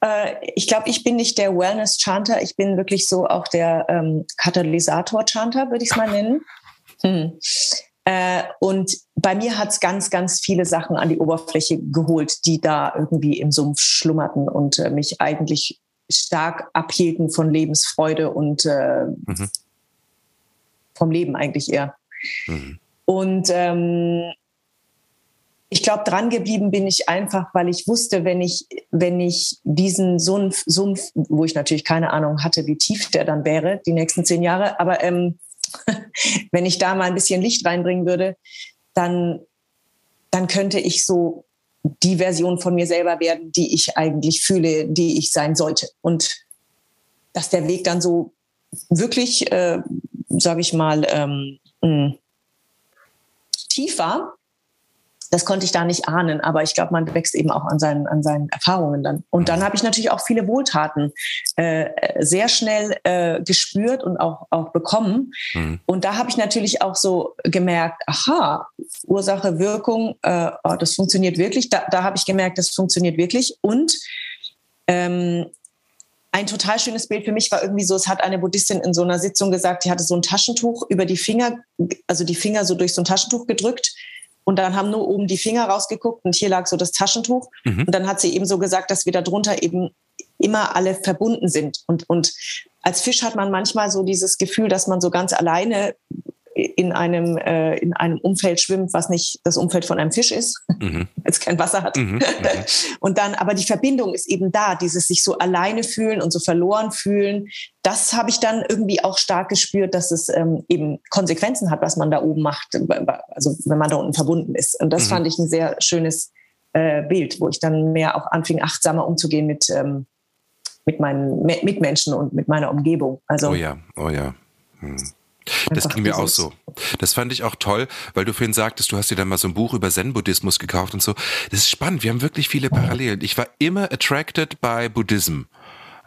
äh, ich glaube, ich bin nicht der Wellness-Chanter, ich bin wirklich so auch der ähm, Katalysator-Chanter, würde ich es mal nennen. Hm. Äh, und bei mir hat es ganz, ganz viele Sachen an die Oberfläche geholt, die da irgendwie im Sumpf schlummerten und äh, mich eigentlich stark abhielten von Lebensfreude und äh, Mhm. vom Leben eigentlich eher. Mhm. Und ähm, ich glaube, dran geblieben bin ich einfach, weil ich wusste, wenn ich, wenn ich diesen Sumpf, Sumpf, wo ich natürlich keine Ahnung hatte, wie tief der dann wäre, die nächsten zehn Jahre, aber ähm, wenn ich da mal ein bisschen Licht reinbringen würde, dann, dann könnte ich so die Version von mir selber werden, die ich eigentlich fühle, die ich sein sollte. Und dass der Weg dann so wirklich, äh, sage ich mal, ähm, tief war, das konnte ich da nicht ahnen, aber ich glaube, man wächst eben auch an seinen, an seinen Erfahrungen dann. Und dann habe ich natürlich auch viele Wohltaten äh, sehr schnell äh, gespürt und auch, auch bekommen. Mhm. Und da habe ich natürlich auch so gemerkt, aha, Ursache, Wirkung, äh, oh, das funktioniert wirklich. Da, da habe ich gemerkt, das funktioniert wirklich. Und ähm, ein total schönes Bild für mich war irgendwie so, es hat eine Buddhistin in so einer Sitzung gesagt, die hatte so ein Taschentuch über die Finger, also die Finger so durch so ein Taschentuch gedrückt und dann haben nur oben die Finger rausgeguckt und hier lag so das Taschentuch. Mhm. Und dann hat sie eben so gesagt, dass wir darunter eben immer alle verbunden sind. Und, und als Fisch hat man manchmal so dieses Gefühl, dass man so ganz alleine in einem, äh, in einem Umfeld schwimmt, was nicht das Umfeld von einem Fisch ist, mhm. es kein Wasser hat. Mhm. Mhm. Und dann, aber die Verbindung ist eben da, dieses sich so alleine fühlen und so verloren fühlen. Das habe ich dann irgendwie auch stark gespürt, dass es ähm, eben Konsequenzen hat, was man da oben macht, also wenn man da unten verbunden ist. Und das mhm. fand ich ein sehr schönes äh, Bild, wo ich dann mehr auch anfing, achtsamer umzugehen mit, ähm, mit meinen Mitmenschen und mit meiner Umgebung. Also, oh ja, oh ja. Hm. Das ging mir auch so. Das fand ich auch toll, weil du vorhin sagtest, du hast dir dann mal so ein Buch über Zen-Buddhismus gekauft und so. Das ist spannend. Wir haben wirklich viele Parallelen. Ich war immer attracted by Buddhism.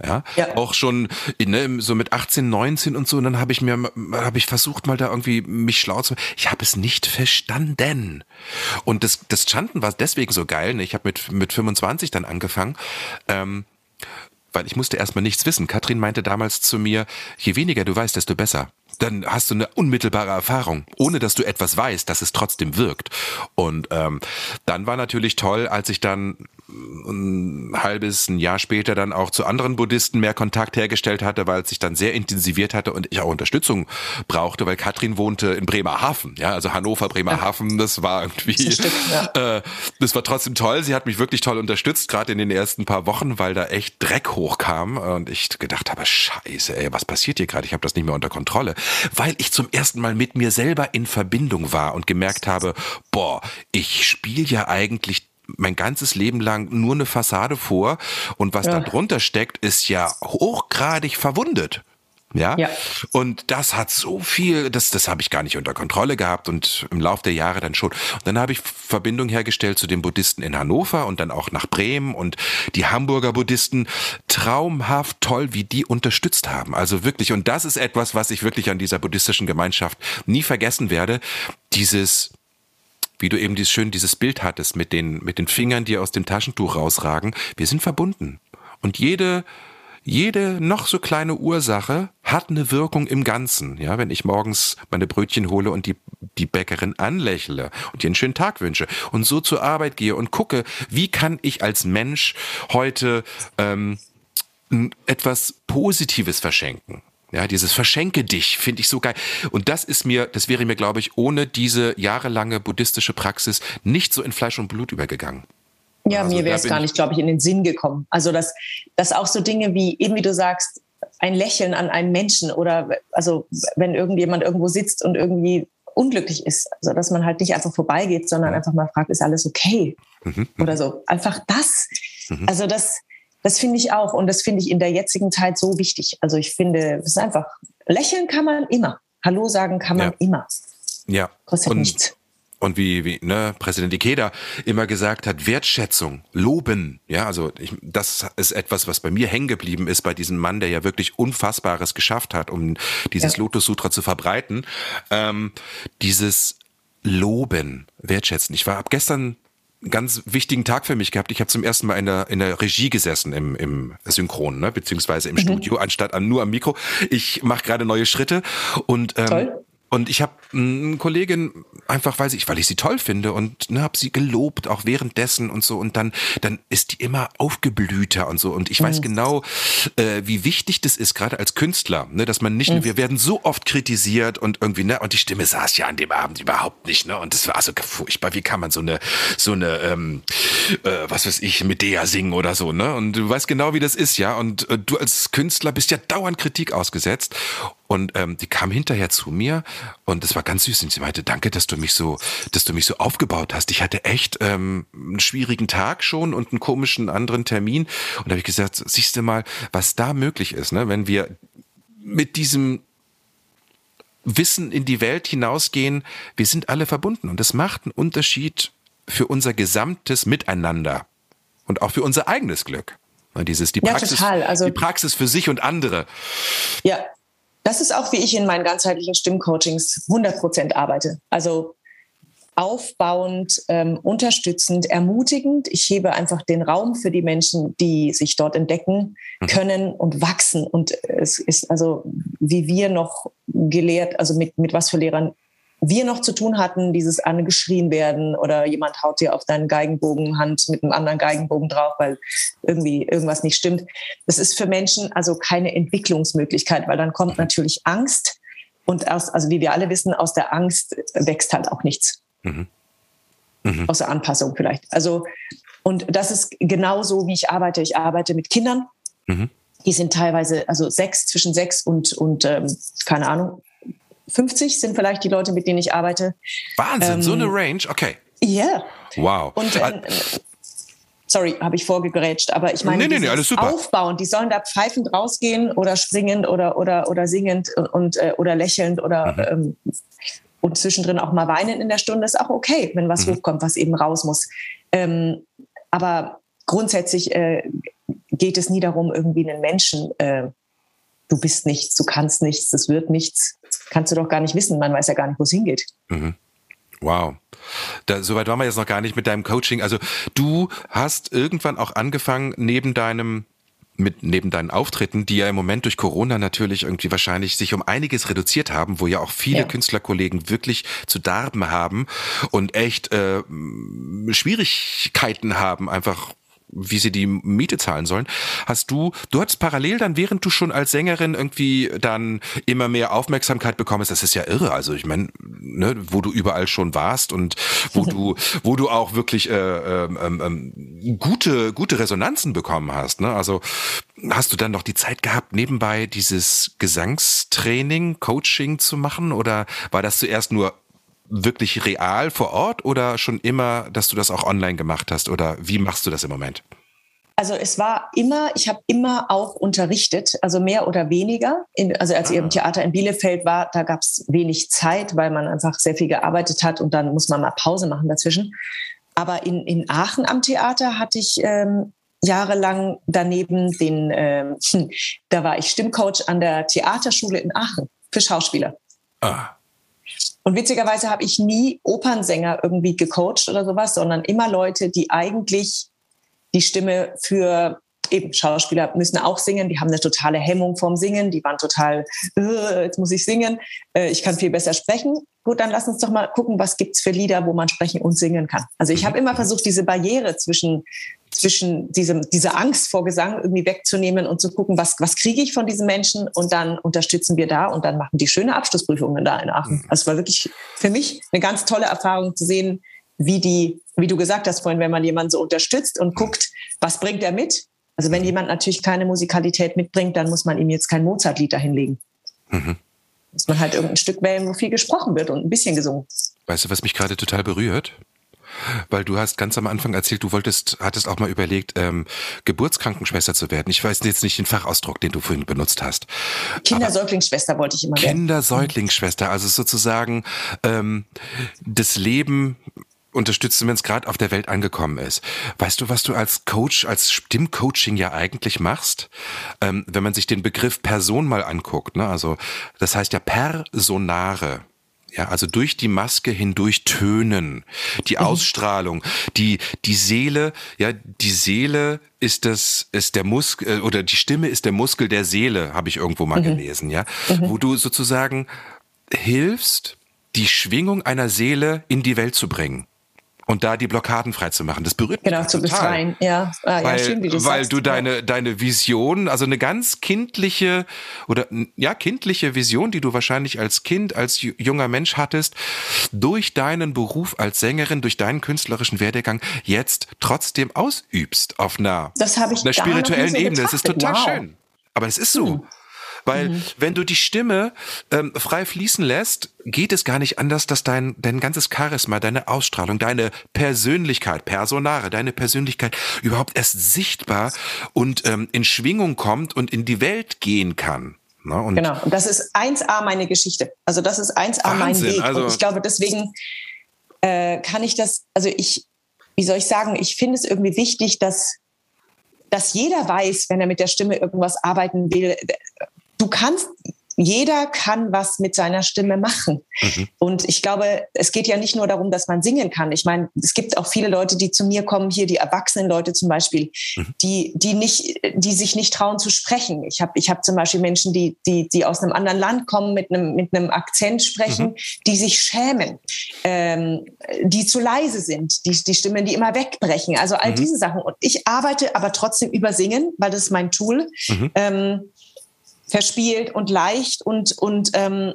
Ja, ja. auch schon ne, so mit 18, 19 und so. Und dann habe ich mir, habe ich versucht mal da irgendwie mich schlau zu. Ich habe es nicht verstanden. Und das, das Chanten war deswegen so geil. Ne? Ich habe mit mit 25 dann angefangen. Ähm, weil ich musste erstmal nichts wissen. Katrin meinte damals zu mir, je weniger du weißt, desto besser dann hast du eine unmittelbare Erfahrung, ohne dass du etwas weißt, dass es trotzdem wirkt. Und ähm, dann war natürlich toll, als ich dann ein halbes ein Jahr später dann auch zu anderen Buddhisten mehr Kontakt hergestellt hatte, weil es sich dann sehr intensiviert hatte und ich auch Unterstützung brauchte, weil Katrin wohnte in Bremerhaven, ja, also Hannover, Bremerhaven, das war irgendwie, das, stimmt, ja. äh, das war trotzdem toll. Sie hat mich wirklich toll unterstützt, gerade in den ersten paar Wochen, weil da echt Dreck hochkam und ich gedacht habe, Scheiße, ey, was passiert hier gerade? Ich habe das nicht mehr unter Kontrolle, weil ich zum ersten Mal mit mir selber in Verbindung war und gemerkt habe, boah, ich spiele ja eigentlich mein ganzes Leben lang nur eine Fassade vor und was ja. da drunter steckt, ist ja hochgradig verwundet. Ja? ja. Und das hat so viel, das, das habe ich gar nicht unter Kontrolle gehabt und im Laufe der Jahre dann schon. Und dann habe ich Verbindung hergestellt zu den Buddhisten in Hannover und dann auch nach Bremen und die Hamburger Buddhisten. Traumhaft toll, wie die unterstützt haben. Also wirklich, und das ist etwas, was ich wirklich an dieser buddhistischen Gemeinschaft nie vergessen werde. Dieses, wie du eben dieses schön dieses Bild hattest mit den, mit den Fingern, die aus dem Taschentuch rausragen. Wir sind verbunden. Und jede, jede noch so kleine Ursache hat eine Wirkung im Ganzen. Ja, wenn ich morgens meine Brötchen hole und die, die Bäckerin anlächle und ihr einen schönen Tag wünsche und so zur Arbeit gehe und gucke, wie kann ich als Mensch heute ähm, etwas Positives verschenken. Ja, dieses Verschenke dich finde ich so geil. Und das ist mir, das wäre mir, glaube ich, ohne diese jahrelange buddhistische Praxis nicht so in Fleisch und Blut übergegangen. Ja, also, mir wäre es gar nicht, glaube ich, in den Sinn gekommen. Also, dass, dass auch so Dinge wie, eben wie du sagst, ein Lächeln an einen Menschen oder also wenn irgendjemand irgendwo sitzt und irgendwie unglücklich ist. Also dass man halt nicht einfach vorbeigeht, sondern einfach mal fragt, ist alles okay? Mhm. mhm. Oder so. Einfach das. Mhm. Also das, das finde ich auch und das finde ich in der jetzigen Zeit so wichtig. Also ich finde, es ist einfach, lächeln kann man immer. Hallo sagen kann man ja. immer. Ja. Kostet und, nichts. Und wie, wie ne, Präsident Ikeda immer gesagt hat, Wertschätzung, loben. Ja, also ich, das ist etwas, was bei mir hängen geblieben ist, bei diesem Mann, der ja wirklich Unfassbares geschafft hat, um dieses ja. Lotus Sutra zu verbreiten. Ähm, dieses Loben, Wertschätzen. Ich war ab gestern ganz wichtigen Tag für mich gehabt. Ich habe zum ersten Mal in der, in der Regie gesessen im, im Synchron, ne? beziehungsweise im mhm. Studio, anstatt an, nur am Mikro. Ich mache gerade neue Schritte und ähm, Toll. Und ich habe eine Kollegin einfach, weil ich, weil ich sie toll finde und ne, habe sie gelobt, auch währenddessen und so. Und dann, dann ist die immer aufgeblühter und so. Und ich mhm. weiß genau, äh, wie wichtig das ist, gerade als Künstler, ne, dass man nicht, mhm. wir werden so oft kritisiert und irgendwie, ne, und die Stimme saß ja an dem Abend überhaupt nicht, ne? Und das war so furchtbar. Wie kann man so eine, so eine, ähm, äh, was weiß ich, Medea singen oder so, ne? Und du weißt genau, wie das ist, ja. Und äh, du als Künstler bist ja dauernd Kritik ausgesetzt. Und ähm, die kam hinterher zu mir und das war ganz süß. Und sie meinte, danke, dass du mich so, dass du mich so aufgebaut hast. Ich hatte echt ähm, einen schwierigen Tag schon und einen komischen anderen Termin. Und da habe ich gesagt, siehst du mal, was da möglich ist, ne? wenn wir mit diesem Wissen in die Welt hinausgehen, wir sind alle verbunden und das macht einen Unterschied für unser gesamtes Miteinander und auch für unser eigenes Glück. Dieses, die Praxis, ja, also, die Praxis für sich und andere. Ja, das ist auch, wie ich in meinen ganzheitlichen Stimmcoachings 100 Prozent arbeite. Also aufbauend, ähm, unterstützend, ermutigend. Ich hebe einfach den Raum für die Menschen, die sich dort entdecken mhm. können und wachsen. Und es ist also, wie wir noch gelehrt, also mit, mit was für Lehrern wir noch zu tun hatten, dieses angeschrien werden oder jemand haut dir auf deinen Geigenbogenhand mit einem anderen Geigenbogen drauf, weil irgendwie irgendwas nicht stimmt. Das ist für Menschen also keine Entwicklungsmöglichkeit, weil dann kommt natürlich Angst Und aus, also wie wir alle wissen, aus der Angst wächst halt auch nichts. Mhm. Mhm. Aus der Anpassung vielleicht. Also, und das ist genau so, wie ich arbeite. Ich arbeite mit Kindern. Mhm. Die sind teilweise, also sechs, zwischen sechs und, und ähm, keine Ahnung, 50 sind vielleicht die Leute, mit denen ich arbeite. Wahnsinn, ähm, so eine Range, okay. Ja. Yeah. Wow. Und äh, sorry, habe ich vorgegrätscht, aber ich meine, nee, nee, nee, alles super. aufbauen, die sollen da pfeifend rausgehen oder springend oder oder oder singend und, äh, oder lächelnd oder mhm. ähm, und zwischendrin auch mal weinen in der Stunde ist auch okay, wenn was mhm. hochkommt, was eben raus muss. Ähm, aber grundsätzlich äh, geht es nie darum, irgendwie einen Menschen, äh, du bist nichts, du kannst nichts, das wird nichts, kannst du doch gar nicht wissen. Man weiß ja gar nicht, wo es hingeht. Mhm. Wow. Da, soweit waren wir jetzt noch gar nicht mit deinem Coaching. Also du hast irgendwann auch angefangen, neben deinem mit neben deinen Auftritten, die ja im Moment durch Corona natürlich irgendwie wahrscheinlich sich um einiges reduziert haben, wo ja auch viele ja. Künstlerkollegen wirklich zu darben haben und echt äh, Schwierigkeiten haben, einfach wie sie die Miete zahlen sollen. Hast du, du hattest parallel dann, während du schon als Sängerin irgendwie dann immer mehr Aufmerksamkeit bekommst, das ist ja irre. Also ich meine, ne, wo du überall schon warst und wo du, wo du auch wirklich äh, ähm, ähm, ähm, gute, gute Resonanzen bekommen hast. Ne? Also hast du dann noch die Zeit gehabt, nebenbei dieses Gesangstraining, Coaching zu machen? Oder war das zuerst nur wirklich real vor Ort oder schon immer, dass du das auch online gemacht hast? Oder wie machst du das im Moment? Also es war immer, ich habe immer auch unterrichtet, also mehr oder weniger. In, also als ah. ich im Theater in Bielefeld war, da gab es wenig Zeit, weil man einfach sehr viel gearbeitet hat und dann muss man mal Pause machen dazwischen. Aber in, in Aachen am Theater hatte ich ähm, jahrelang daneben den, ähm, da war ich Stimmcoach an der Theaterschule in Aachen für Schauspieler. Ah. Und witzigerweise habe ich nie Opernsänger irgendwie gecoacht oder sowas, sondern immer Leute, die eigentlich die Stimme für eben Schauspieler müssen auch singen, die haben eine totale Hemmung vom Singen, die waren total, jetzt muss ich singen, äh, ich kann viel besser sprechen. Gut, dann lass uns doch mal gucken, was gibt's für Lieder, wo man sprechen und singen kann. Also ich habe immer versucht, diese Barriere zwischen zwischen diesem, dieser Angst vor Gesang irgendwie wegzunehmen und zu gucken, was, was kriege ich von diesen Menschen und dann unterstützen wir da und dann machen die schöne Abschlussprüfungen da in Aachen. Mhm. Also es war wirklich für mich eine ganz tolle Erfahrung zu sehen, wie die, wie du gesagt hast vorhin, wenn man jemanden so unterstützt und guckt, was bringt er mit? Also wenn jemand natürlich keine Musikalität mitbringt, dann muss man ihm jetzt kein Mozart-Lied dahinlegen. Mhm. Muss man halt irgendein Stück wählen, wo viel gesprochen wird und ein bisschen gesungen. Weißt du, was mich gerade total berührt? Weil du hast ganz am Anfang erzählt, du wolltest, hattest auch mal überlegt, ähm, Geburtskrankenschwester zu werden. Ich weiß jetzt nicht den Fachausdruck, den du vorhin benutzt hast. Kindersäuglingsschwester wollte ich immer werden. Kindersäuglingsschwester, also sozusagen ähm, das Leben unterstützen, wenn es gerade auf der Welt angekommen ist. Weißt du, was du als Coach, als Stimmcoaching ja eigentlich machst? Ähm, wenn man sich den Begriff Person mal anguckt, ne? also das heißt ja Personare. Ja, also durch die Maske hindurch tönen, die mhm. Ausstrahlung, die die Seele, ja, die Seele ist das ist der Muskel äh, oder die Stimme ist der Muskel der Seele, habe ich irgendwo mal mhm. gelesen, ja, mhm. wo du sozusagen hilfst, die Schwingung einer Seele in die Welt zu bringen und da die Blockaden freizumachen. Das berührt mich genau, zu befreien. Ja, ah, weil, ja schön, wie du weil sagst. du deine deine Vision, also eine ganz kindliche oder ja kindliche Vision, die du wahrscheinlich als Kind, als junger Mensch hattest, durch deinen Beruf als Sängerin, durch deinen künstlerischen Werdegang jetzt trotzdem ausübst auf einer, einer spirituellen Ebene. Das ist total wow. schön. Aber es ist so. Hm. Weil mhm. wenn du die Stimme ähm, frei fließen lässt, geht es gar nicht anders, dass dein, dein ganzes Charisma, deine Ausstrahlung, deine Persönlichkeit, Personare, deine Persönlichkeit überhaupt erst sichtbar und ähm, in Schwingung kommt und in die Welt gehen kann. Na, und genau, und das ist 1a meine Geschichte. Also das ist 1a Wahnsinn, mein Weg. Also und ich glaube, deswegen äh, kann ich das, also ich, wie soll ich sagen, ich finde es irgendwie wichtig, dass, dass jeder weiß, wenn er mit der Stimme irgendwas arbeiten will, du kannst jeder kann was mit seiner Stimme machen. Mhm. Und ich glaube, es geht ja nicht nur darum, dass man singen kann. Ich meine, es gibt auch viele Leute, die zu mir kommen, hier die erwachsenen Leute zum Beispiel, mhm. die, die nicht, die sich nicht trauen zu sprechen. Ich habe ich hab zum Beispiel Menschen, die, die, die aus einem anderen Land kommen, mit einem, mit einem Akzent sprechen, mhm. die sich schämen, ähm, die zu leise sind, die, die Stimmen, die immer wegbrechen. Also all mhm. diese Sachen. Und ich arbeite aber trotzdem über Singen, weil das ist mein Tool. Mhm. Ähm, verspielt und leicht und, und ähm,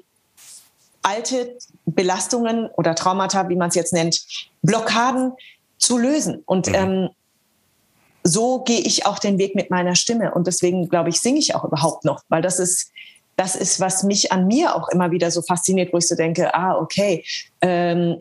alte Belastungen oder Traumata, wie man es jetzt nennt, Blockaden zu lösen. Und mhm. ähm, so gehe ich auch den Weg mit meiner Stimme. Und deswegen, glaube ich, singe ich auch überhaupt noch, weil das ist, das ist, was mich an mir auch immer wieder so fasziniert, wo ich so denke, ah, okay, ähm,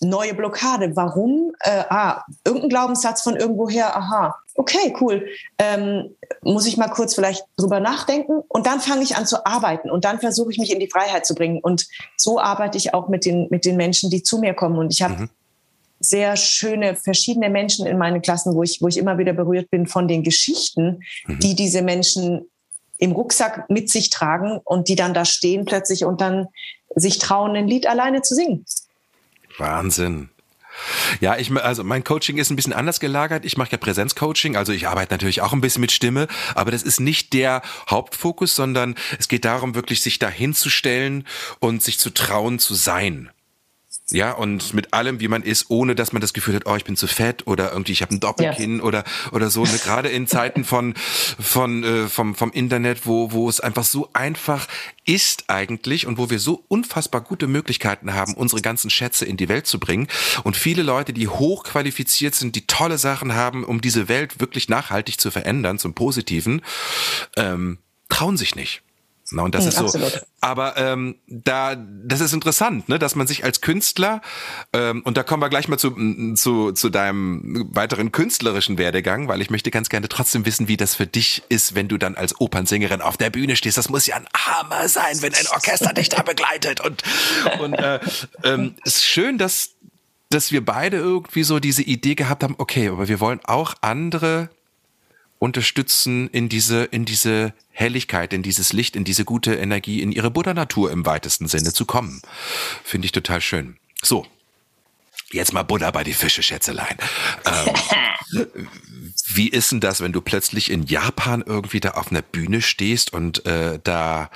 neue Blockade. Warum? Äh, ah, irgendein Glaubenssatz von irgendwoher, aha, okay, cool. Ähm, muss ich mal kurz vielleicht drüber nachdenken und dann fange ich an zu arbeiten und dann versuche ich mich in die Freiheit zu bringen. Und so arbeite ich auch mit den, mit den Menschen, die zu mir kommen. Und ich habe mhm. sehr schöne, verschiedene Menschen in meinen Klassen, wo ich, wo ich immer wieder berührt bin von den Geschichten, mhm. die diese Menschen im Rucksack mit sich tragen und die dann da stehen plötzlich und dann sich trauen, ein Lied alleine zu singen. Wahnsinn. Ja, ich also mein Coaching ist ein bisschen anders gelagert. Ich mache ja Präsenzcoaching, also ich arbeite natürlich auch ein bisschen mit Stimme, aber das ist nicht der Hauptfokus, sondern es geht darum, wirklich sich dahinzustellen und sich zu trauen zu sein. Ja, und mit allem, wie man ist, ohne dass man das Gefühl hat, oh, ich bin zu fett oder irgendwie ich habe ein Doppelkinn ja. oder oder so. Ne? Gerade in Zeiten von von äh, vom vom Internet, wo wo es einfach so einfach ist eigentlich und wo wir so unfassbar gute Möglichkeiten haben, unsere ganzen Schätze in die Welt zu bringen und viele Leute, die hochqualifiziert sind, die tolle Sachen haben, um diese Welt wirklich nachhaltig zu verändern zum Positiven, ähm, trauen sich nicht. Na, und das mhm, ist so. Absolut. Aber ähm, da, das ist interessant, ne, dass man sich als Künstler ähm, und da kommen wir gleich mal zu, zu zu deinem weiteren künstlerischen Werdegang, weil ich möchte ganz gerne trotzdem wissen, wie das für dich ist, wenn du dann als Opernsängerin auf der Bühne stehst. Das muss ja ein Hammer sein, wenn ein Orchester dich da begleitet und und äh, ähm, ist schön, dass dass wir beide irgendwie so diese Idee gehabt haben. Okay, aber wir wollen auch andere unterstützen, in diese, in diese Helligkeit, in dieses Licht, in diese gute Energie, in ihre Buddha-Natur im weitesten Sinne zu kommen. Finde ich total schön. So. Jetzt mal Buddha bei die Fische, Schätzelein. Ähm, wie ist denn das, wenn du plötzlich in Japan irgendwie da auf einer Bühne stehst und äh, da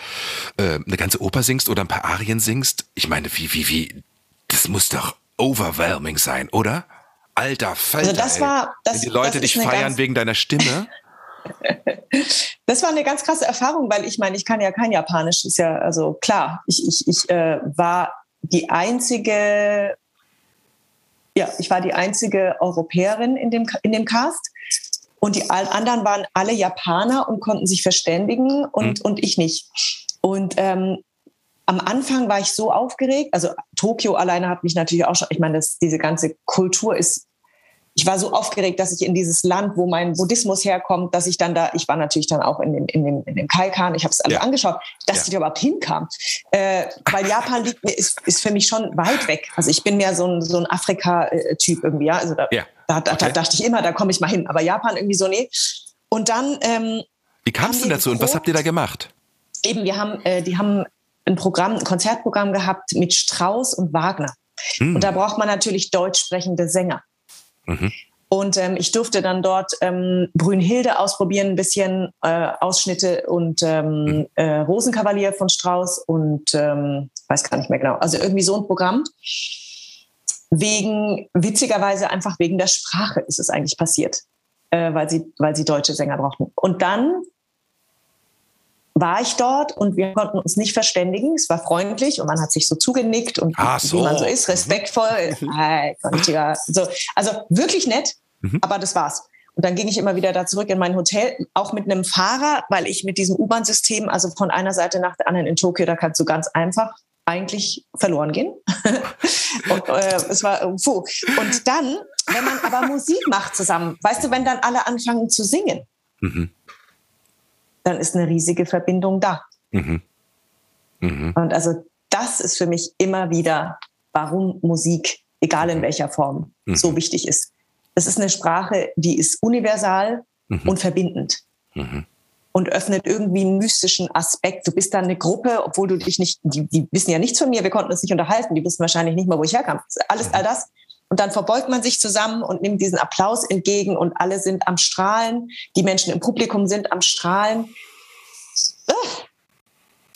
äh, eine ganze Oper singst oder ein paar Arien singst? Ich meine, wie, wie, wie, das muss doch overwhelming sein, oder? Alter Falter, also das war, das, Wenn die Leute dich feiern wegen deiner Stimme. das war eine ganz krasse Erfahrung, weil ich meine, ich kann ja kein Japanisch, ist ja also klar. Ich, ich, ich äh, war die einzige, ja, ich war die einzige Europäerin in dem, in dem Cast. Und die anderen waren alle Japaner und konnten sich verständigen und, mhm. und ich nicht. Und ähm, am Anfang war ich so aufgeregt. Also Tokio alleine hat mich natürlich auch schon, ich meine, das, diese ganze Kultur ist, ich war so aufgeregt, dass ich in dieses Land, wo mein Buddhismus herkommt, dass ich dann da, ich war natürlich dann auch in dem, in dem, in dem Kaikan, ich habe es alles ja. angeschaut, dass ja. ich da überhaupt hinkam. Äh, weil Japan liegt, ist, ist für mich schon weit weg. Also ich bin mehr so ein, so ein Afrika-Typ irgendwie, ja. Also da, ja. Da, da, okay. da, dachte ich immer, da komme ich mal hin. Aber Japan irgendwie so, nee. Und dann. Ähm, Wie kamst du dazu und was habt ihr da gemacht? Eben, wir haben, äh, die haben ein Programm, ein Konzertprogramm gehabt mit Strauss und Wagner. Mhm. Und da braucht man natürlich deutsch sprechende Sänger. Mhm. Und ähm, ich durfte dann dort ähm, Brünnhilde ausprobieren, ein bisschen äh, Ausschnitte und ähm, mhm. äh, Rosenkavalier von Strauss und ähm, weiß gar nicht mehr genau. Also irgendwie so ein Programm. Wegen, witzigerweise einfach wegen der Sprache ist es eigentlich passiert, äh, weil, sie, weil sie deutsche Sänger brauchten. Und dann war ich dort und wir konnten uns nicht verständigen. Es war freundlich und man hat sich so zugenickt und so. wie man so ist, respektvoll. so, also wirklich nett, mhm. aber das war's. Und dann ging ich immer wieder da zurück in mein Hotel, auch mit einem Fahrer, weil ich mit diesem U-Bahn-System, also von einer Seite nach der anderen in Tokio, da kannst du ganz einfach eigentlich verloren gehen. und äh, es war puh. Und dann, wenn man aber Musik macht zusammen, weißt du, wenn dann alle anfangen zu singen, mhm dann ist eine riesige Verbindung da. Mhm. Mhm. Und also das ist für mich immer wieder, warum Musik, egal in mhm. welcher Form, mhm. so wichtig ist. Es ist eine Sprache, die ist universal mhm. und verbindend. Mhm. Und öffnet irgendwie einen mystischen Aspekt. Du bist dann eine Gruppe, obwohl du dich nicht, die, die wissen ja nichts von mir, wir konnten uns nicht unterhalten, die wissen wahrscheinlich nicht mal, wo ich herkam. Alles, all das. Und dann verbeugt man sich zusammen und nimmt diesen Applaus entgegen und alle sind am Strahlen. Die Menschen im Publikum sind am Strahlen.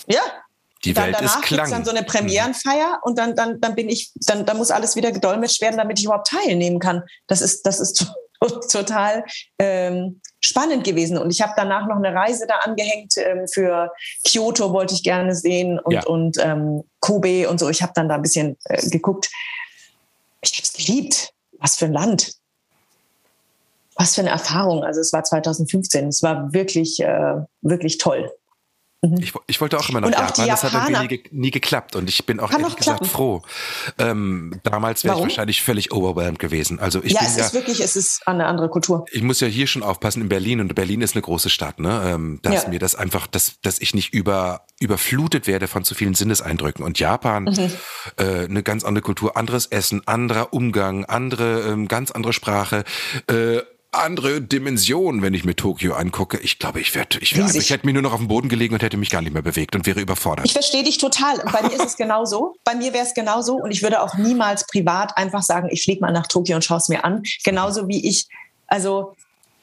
Ja. Die dann Welt danach ist dann so eine Premierenfeier und dann, dann, dann bin ich, dann, dann muss alles wieder gedolmetscht werden, damit ich überhaupt teilnehmen kann. Das ist, das ist total ähm, spannend gewesen. Und ich habe danach noch eine Reise da angehängt ähm, für Kyoto wollte ich gerne sehen und, ja. und ähm, Kobe und so. Ich habe dann da ein bisschen äh, geguckt. Ich habe es geliebt. Was für ein Land. Was für eine Erfahrung. Also es war 2015. Es war wirklich, äh, wirklich toll. Mhm. Ich, ich, wollte auch immer nach Japan, das hat irgendwie nie, nie, geklappt und ich bin auch ehrlich gesagt klappen. froh. Ähm, damals wäre ich wahrscheinlich völlig overwhelmed gewesen. Also ich ja, bin es ja, ist wirklich, es ist eine andere Kultur. Ich muss ja hier schon aufpassen in Berlin und Berlin ist eine große Stadt, ne? Ähm, dass ja. mir das einfach, dass, dass ich nicht über überflutet werde von zu vielen Sinneseindrücken. Und Japan, mhm. äh, eine ganz andere Kultur, anderes Essen, anderer Umgang, andere, ähm, ganz andere Sprache. Äh, andere Dimension, wenn ich mir Tokio angucke. Ich glaube, ich werde, ich, wär, ich hätte mir nur noch auf dem Boden gelegen und hätte mich gar nicht mehr bewegt und wäre überfordert. Ich verstehe dich total. Bei mir ist es genauso. Bei mir wäre es genauso und ich würde auch niemals privat einfach sagen, ich fliege mal nach Tokio und schaue es mir an. Genauso wie ich, also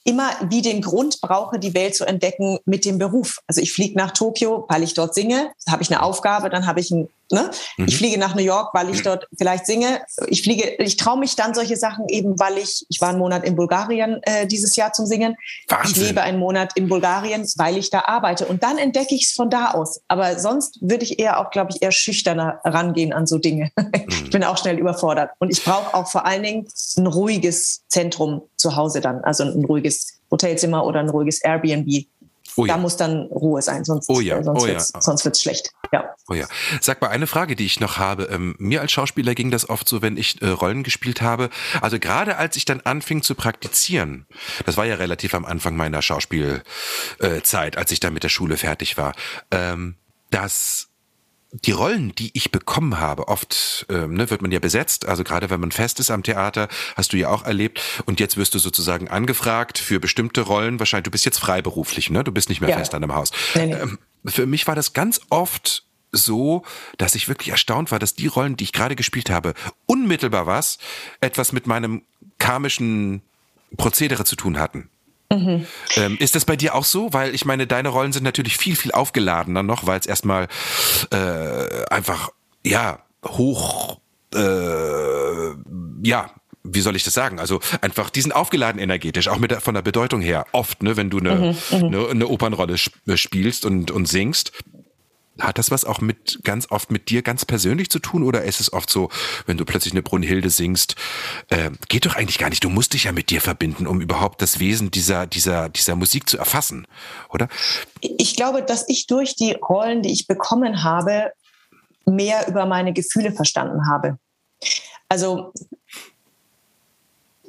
immer wie den Grund brauche, die Welt zu entdecken mit dem Beruf. Also ich fliege nach Tokio, weil ich dort singe, habe ich eine Aufgabe, dann habe ich ein Ne? Mhm. Ich fliege nach New York, weil ich dort vielleicht singe. Ich fliege, ich traue mich dann solche Sachen eben, weil ich, ich war einen Monat in Bulgarien äh, dieses Jahr zum Singen. Wahnsinn. Ich lebe einen Monat in Bulgarien, weil ich da arbeite. Und dann entdecke ich es von da aus. Aber sonst würde ich eher auch, glaube ich, eher schüchterner rangehen an so Dinge. Mhm. Ich bin auch schnell überfordert. Und ich brauche auch vor allen Dingen ein ruhiges Zentrum zu Hause dann. Also ein ruhiges Hotelzimmer oder ein ruhiges Airbnb. Oh ja. Da muss dann Ruhe sein, sonst, oh ja. sonst oh wird es schlecht. Ja. Oh ja. Sag mal eine Frage, die ich noch habe. Ähm, mir als Schauspieler ging das oft so, wenn ich äh, Rollen gespielt habe. Also gerade als ich dann anfing zu praktizieren, das war ja relativ am Anfang meiner Schauspielzeit, äh, als ich dann mit der Schule fertig war, ähm, dass die Rollen, die ich bekommen habe, oft ähm, ne, wird man ja besetzt, also gerade wenn man fest ist am Theater, hast du ja auch erlebt. Und jetzt wirst du sozusagen angefragt für bestimmte Rollen. Wahrscheinlich, du bist jetzt freiberuflich, ne? Du bist nicht mehr ja. fest an einem Haus. Nee, nee. Ähm, für mich war das ganz oft so, dass ich wirklich erstaunt war, dass die Rollen, die ich gerade gespielt habe, unmittelbar was, etwas mit meinem karmischen Prozedere zu tun hatten. Mhm. Ähm, ist das bei dir auch so? Weil ich meine, deine Rollen sind natürlich viel, viel aufgeladener noch, weil es erstmal äh, einfach, ja, hoch, äh, ja, wie soll ich das sagen? Also einfach, die sind aufgeladen energetisch, auch mit der, von der Bedeutung her. Oft, ne, wenn du eine, mhm, mhm. eine, eine Opernrolle spielst und, und singst, hat das was auch mit ganz oft mit dir ganz persönlich zu tun oder ist es oft so, wenn du plötzlich eine Brunhilde singst, äh, geht doch eigentlich gar nicht. Du musst dich ja mit dir verbinden, um überhaupt das Wesen dieser dieser dieser Musik zu erfassen, oder? Ich glaube, dass ich durch die Rollen, die ich bekommen habe, mehr über meine Gefühle verstanden habe. Also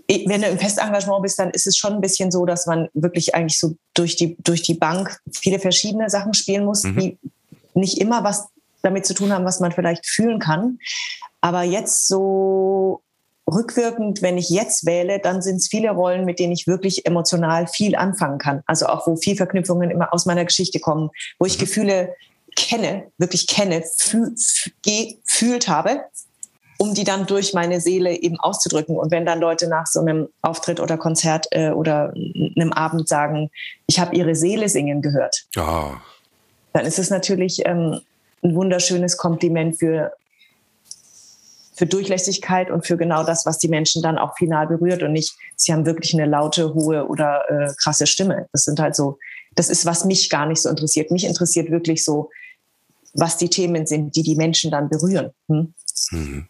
wenn du im Festengagement bist, dann ist es schon ein bisschen so, dass man wirklich eigentlich so durch die, durch die Bank viele verschiedene Sachen spielen muss, mhm. die nicht immer was damit zu tun haben, was man vielleicht fühlen kann. Aber jetzt so rückwirkend, wenn ich jetzt wähle, dann sind es viele Rollen, mit denen ich wirklich emotional viel anfangen kann. Also auch, wo viel Verknüpfungen immer aus meiner Geschichte kommen, wo ich Gefühle kenne, wirklich kenne, fühl, gefühlt habe, um die dann durch meine Seele eben auszudrücken. Und wenn dann Leute nach so einem Auftritt oder Konzert äh, oder einem Abend sagen, ich habe ihre Seele singen gehört. Oh dann ist es natürlich ähm, ein wunderschönes Kompliment für, für Durchlässigkeit und für genau das, was die Menschen dann auch final berührt und nicht, sie haben wirklich eine laute, hohe oder äh, krasse Stimme. Das sind halt so, das ist, was mich gar nicht so interessiert. Mich interessiert wirklich so, was die Themen sind, die die Menschen dann berühren. Hm? Mhm.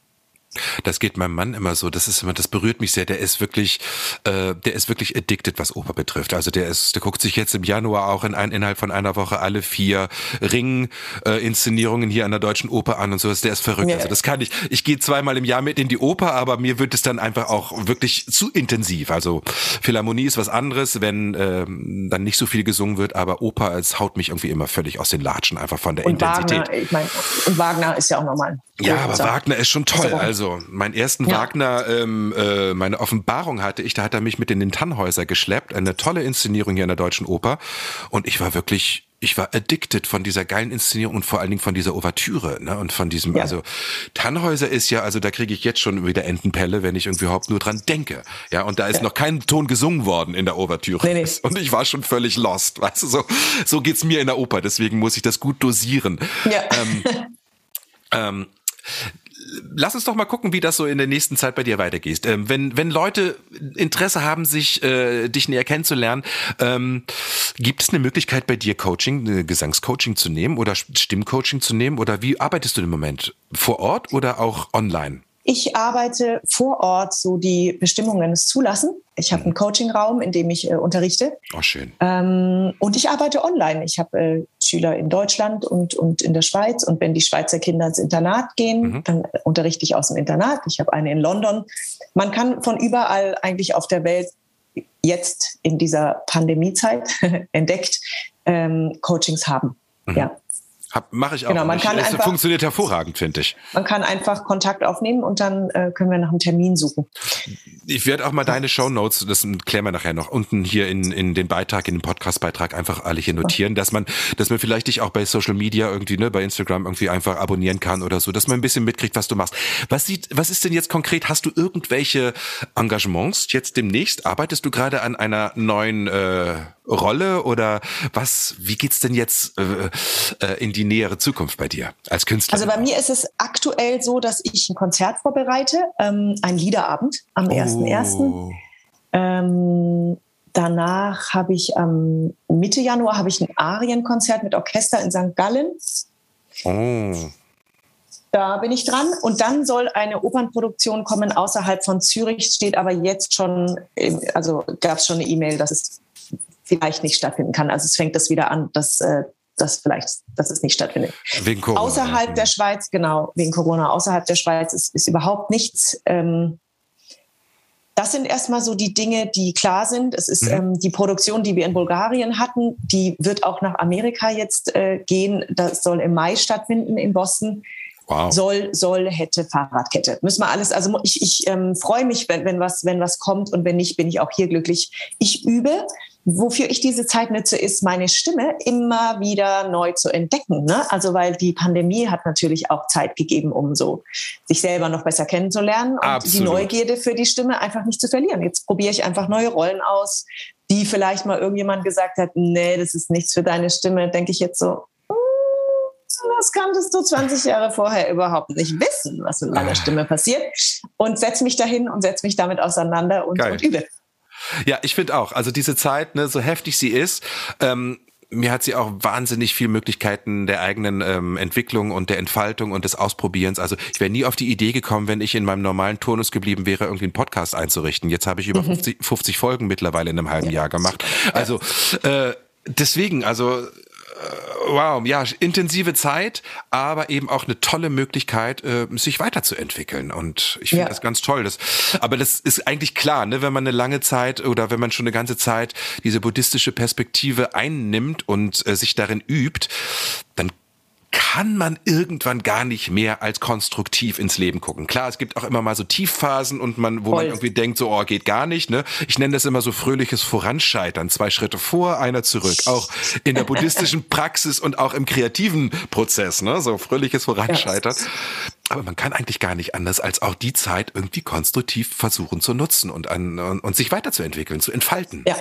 Das geht meinem Mann immer so. Das ist immer, das berührt mich sehr. Der ist wirklich, äh, der ist wirklich addicted, was Oper betrifft. Also der ist, der guckt sich jetzt im Januar auch in ein, innerhalb von einer Woche alle vier Ring-Inszenierungen äh, hier an der Deutschen Oper an und so. Der ist verrückt. Ja. Also das kann ich. Ich gehe zweimal im Jahr mit in die Oper, aber mir wird es dann einfach auch wirklich zu intensiv. Also Philharmonie ist was anderes, wenn ähm, dann nicht so viel gesungen wird, aber Oper, es haut mich irgendwie immer völlig aus den Latschen, einfach von der und Intensität. Wagner, ich meine, Wagner ist ja auch normal. Ja, aber Wagner ist schon toll. Also, meinen ersten ja. Wagner, ähm, äh, meine Offenbarung hatte ich, da hat er mich mit in den Tannhäuser geschleppt. Eine tolle Inszenierung hier in der Deutschen Oper. Und ich war wirklich, ich war addicted von dieser geilen Inszenierung und vor allen Dingen von dieser Ouvertüre, ne? Und von diesem, ja. also Tannhäuser ist ja, also da kriege ich jetzt schon wieder Entenpelle, wenn ich irgendwie überhaupt nur dran denke. Ja, und da ist ja. noch kein Ton gesungen worden in der Ouvertüre. Nee, nee. Und ich war schon völlig lost. Weißt du, so, so geht's mir in der Oper, deswegen muss ich das gut dosieren. Ja. Ähm, ähm, lass uns doch mal gucken, wie das so in der nächsten Zeit bei dir weitergeht. Ähm, wenn, wenn Leute Interesse haben, sich äh, dich näher kennenzulernen, ähm, gibt es eine Möglichkeit bei dir Coaching, Gesangscoaching zu nehmen oder Stimmcoaching zu nehmen? Oder wie arbeitest du im Moment? Vor Ort oder auch online? Ich arbeite vor Ort, so die Bestimmungen es zulassen. Ich habe einen Coachingraum, in dem ich äh, unterrichte. Oh, schön. Ähm, und ich arbeite online. Ich habe äh, Schüler in Deutschland und, und in der Schweiz. Und wenn die Schweizer Kinder ins Internat gehen, mhm. dann unterrichte ich aus dem Internat. Ich habe eine in London. Man kann von überall eigentlich auf der Welt jetzt in dieser Pandemiezeit entdeckt ähm, Coachings haben. Mhm. Ja. Mache ich auch. Genau, man kann es einfach, funktioniert hervorragend, finde ich. Man kann einfach Kontakt aufnehmen und dann äh, können wir nach einem Termin suchen. Ich werde auch mal deine Show Notes, das klären wir nachher noch, unten hier in, in den Beitrag, in den Podcast-Beitrag einfach alle hier notieren, dass man, dass man vielleicht dich auch bei Social Media irgendwie, ne, bei Instagram irgendwie einfach abonnieren kann oder so, dass man ein bisschen mitkriegt, was du machst. Was sieht, was ist denn jetzt konkret? Hast du irgendwelche Engagements jetzt demnächst? Arbeitest du gerade an einer neuen äh, Rolle oder was, wie geht's denn jetzt äh, äh, in die nähere Zukunft bei dir als Künstler? Also bei mir ist es aktuell so, dass ich ein Konzert vorbereite, ähm, ein Liederabend am 1.1. Oh. Ähm, danach habe ich am ähm, Mitte Januar habe ich ein Arienkonzert mit Orchester in St. Gallen. Oh. Da bin ich dran. Und dann soll eine Opernproduktion kommen außerhalb von Zürich, steht aber jetzt schon, also gab es schon eine E-Mail, dass es vielleicht nicht stattfinden kann. Also es fängt das wieder an, dass äh, das vielleicht, dass es nicht stattfindet. Wegen Corona. Außerhalb der Schweiz, genau, wegen Corona. Außerhalb der Schweiz ist, ist überhaupt nichts. Ähm, das sind erstmal so die Dinge, die klar sind. Es ist mhm. ähm, die Produktion, die wir in Bulgarien hatten, die wird auch nach Amerika jetzt äh, gehen. Das soll im Mai stattfinden in Boston. Wow. Soll, soll, hätte, Fahrradkette. Müssen wir alles, also ich, ich ähm, freue mich, wenn, wenn, was, wenn was kommt und wenn nicht, bin ich auch hier glücklich. Ich übe. Wofür ich diese Zeit nütze, ist meine Stimme immer wieder neu zu entdecken. Ne? Also weil die Pandemie hat natürlich auch Zeit gegeben, um so sich selber noch besser kennenzulernen und Absolut. die Neugierde für die Stimme einfach nicht zu verlieren. Jetzt probiere ich einfach neue Rollen aus, die vielleicht mal irgendjemand gesagt hat, nee, das ist nichts für deine Stimme. Denke ich jetzt so, das kanntest du 20 Jahre vorher überhaupt nicht wissen, was in meiner ah. Stimme passiert. Und setz mich dahin und setz mich damit auseinander und, und übe. Ja, ich finde auch. Also diese Zeit, ne, so heftig sie ist, ähm, mir hat sie auch wahnsinnig viele Möglichkeiten der eigenen ähm, Entwicklung und der Entfaltung und des Ausprobierens. Also ich wäre nie auf die Idee gekommen, wenn ich in meinem normalen Turnus geblieben wäre, irgendwie einen Podcast einzurichten. Jetzt habe ich über mhm. 50, 50 Folgen mittlerweile in einem halben ja. Jahr gemacht. Also äh, deswegen, also wow, ja, intensive Zeit, aber eben auch eine tolle Möglichkeit, äh, sich weiterzuentwickeln. Und ich finde ja. das ganz toll. Das, aber das ist eigentlich klar, ne, wenn man eine lange Zeit oder wenn man schon eine ganze Zeit diese buddhistische Perspektive einnimmt und äh, sich darin übt, dann kann man irgendwann gar nicht mehr als konstruktiv ins Leben gucken. Klar, es gibt auch immer mal so Tiefphasen und man, wo Voll. man irgendwie denkt, so, oh, geht gar nicht, ne? Ich nenne das immer so fröhliches Voranscheitern. Zwei Schritte vor, einer zurück. Auch in der buddhistischen Praxis und auch im kreativen Prozess, ne? So fröhliches Voranscheitern. Aber man kann eigentlich gar nicht anders, als auch die Zeit irgendwie konstruktiv versuchen zu nutzen und, an, und, und sich weiterzuentwickeln, zu entfalten. Ja,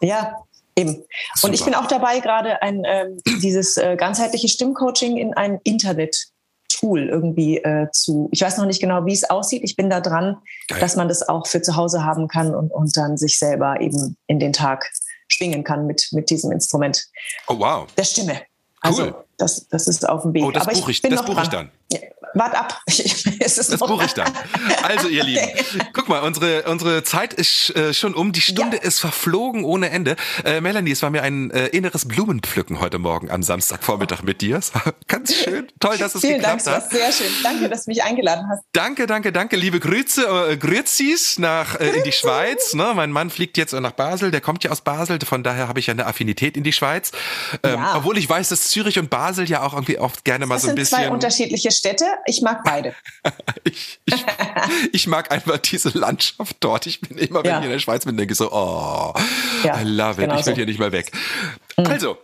ja, Eben. Und ich bin auch dabei, gerade ein ähm, dieses äh, ganzheitliche Stimmcoaching in ein Internet-Tool irgendwie äh, zu. Ich weiß noch nicht genau, wie es aussieht. Ich bin da dran, Geil. dass man das auch für zu Hause haben kann und, und dann sich selber eben in den Tag schwingen kann mit, mit diesem Instrument. Oh wow. Der Stimme. Also cool. Das, das ist auf dem Weg. Oh, das buche ich, das buch ich dann. Ja, wart ab. das buche ich dann. Also, ihr Lieben, guck mal, unsere, unsere Zeit ist äh, schon um. Die Stunde ja. ist verflogen ohne Ende. Äh, Melanie, es war mir ein äh, inneres Blumenpflücken heute Morgen am Samstagvormittag mit dir. Ganz schön. Toll, dass es Vielen geklappt Dank, hat. Sehr schön. Danke, dass du mich eingeladen hast. Danke, danke, danke. Liebe Grüße, äh, Grüzis nach, äh, in die Schweiz. Ne? Mein Mann fliegt jetzt nach Basel. Der kommt ja aus Basel. Von daher habe ich ja eine Affinität in die Schweiz. Ähm, ja. Obwohl ich weiß, dass Zürich und Basel ja auch irgendwie oft gerne mal das so ein bisschen. Das sind zwei unterschiedliche Städte. Ich mag beide. ich, ich, ich, mag einfach diese Landschaft dort. Ich bin immer, wenn ja. ich in der Schweiz bin, denke ich so, oh, ja, I love it. Genau ich will so. hier nicht mal weg. Mhm. Also,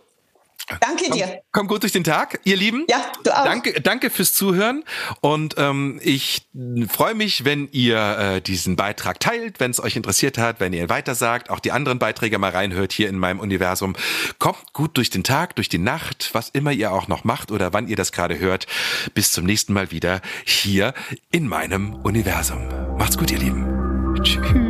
Danke dir. Komm, komm, gut durch den Tag, ihr Lieben. Ja, du auch. Danke, danke fürs Zuhören und ähm, ich freue mich, wenn ihr äh, diesen Beitrag teilt, wenn es euch interessiert hat, wenn ihr weitersagt, auch die anderen Beiträge mal reinhört hier in meinem Universum. Kommt gut durch den Tag, durch die Nacht, was immer ihr auch noch macht oder wann ihr das gerade hört. Bis zum nächsten Mal wieder hier in meinem Universum. Macht's gut, ihr Lieben. Tschüss.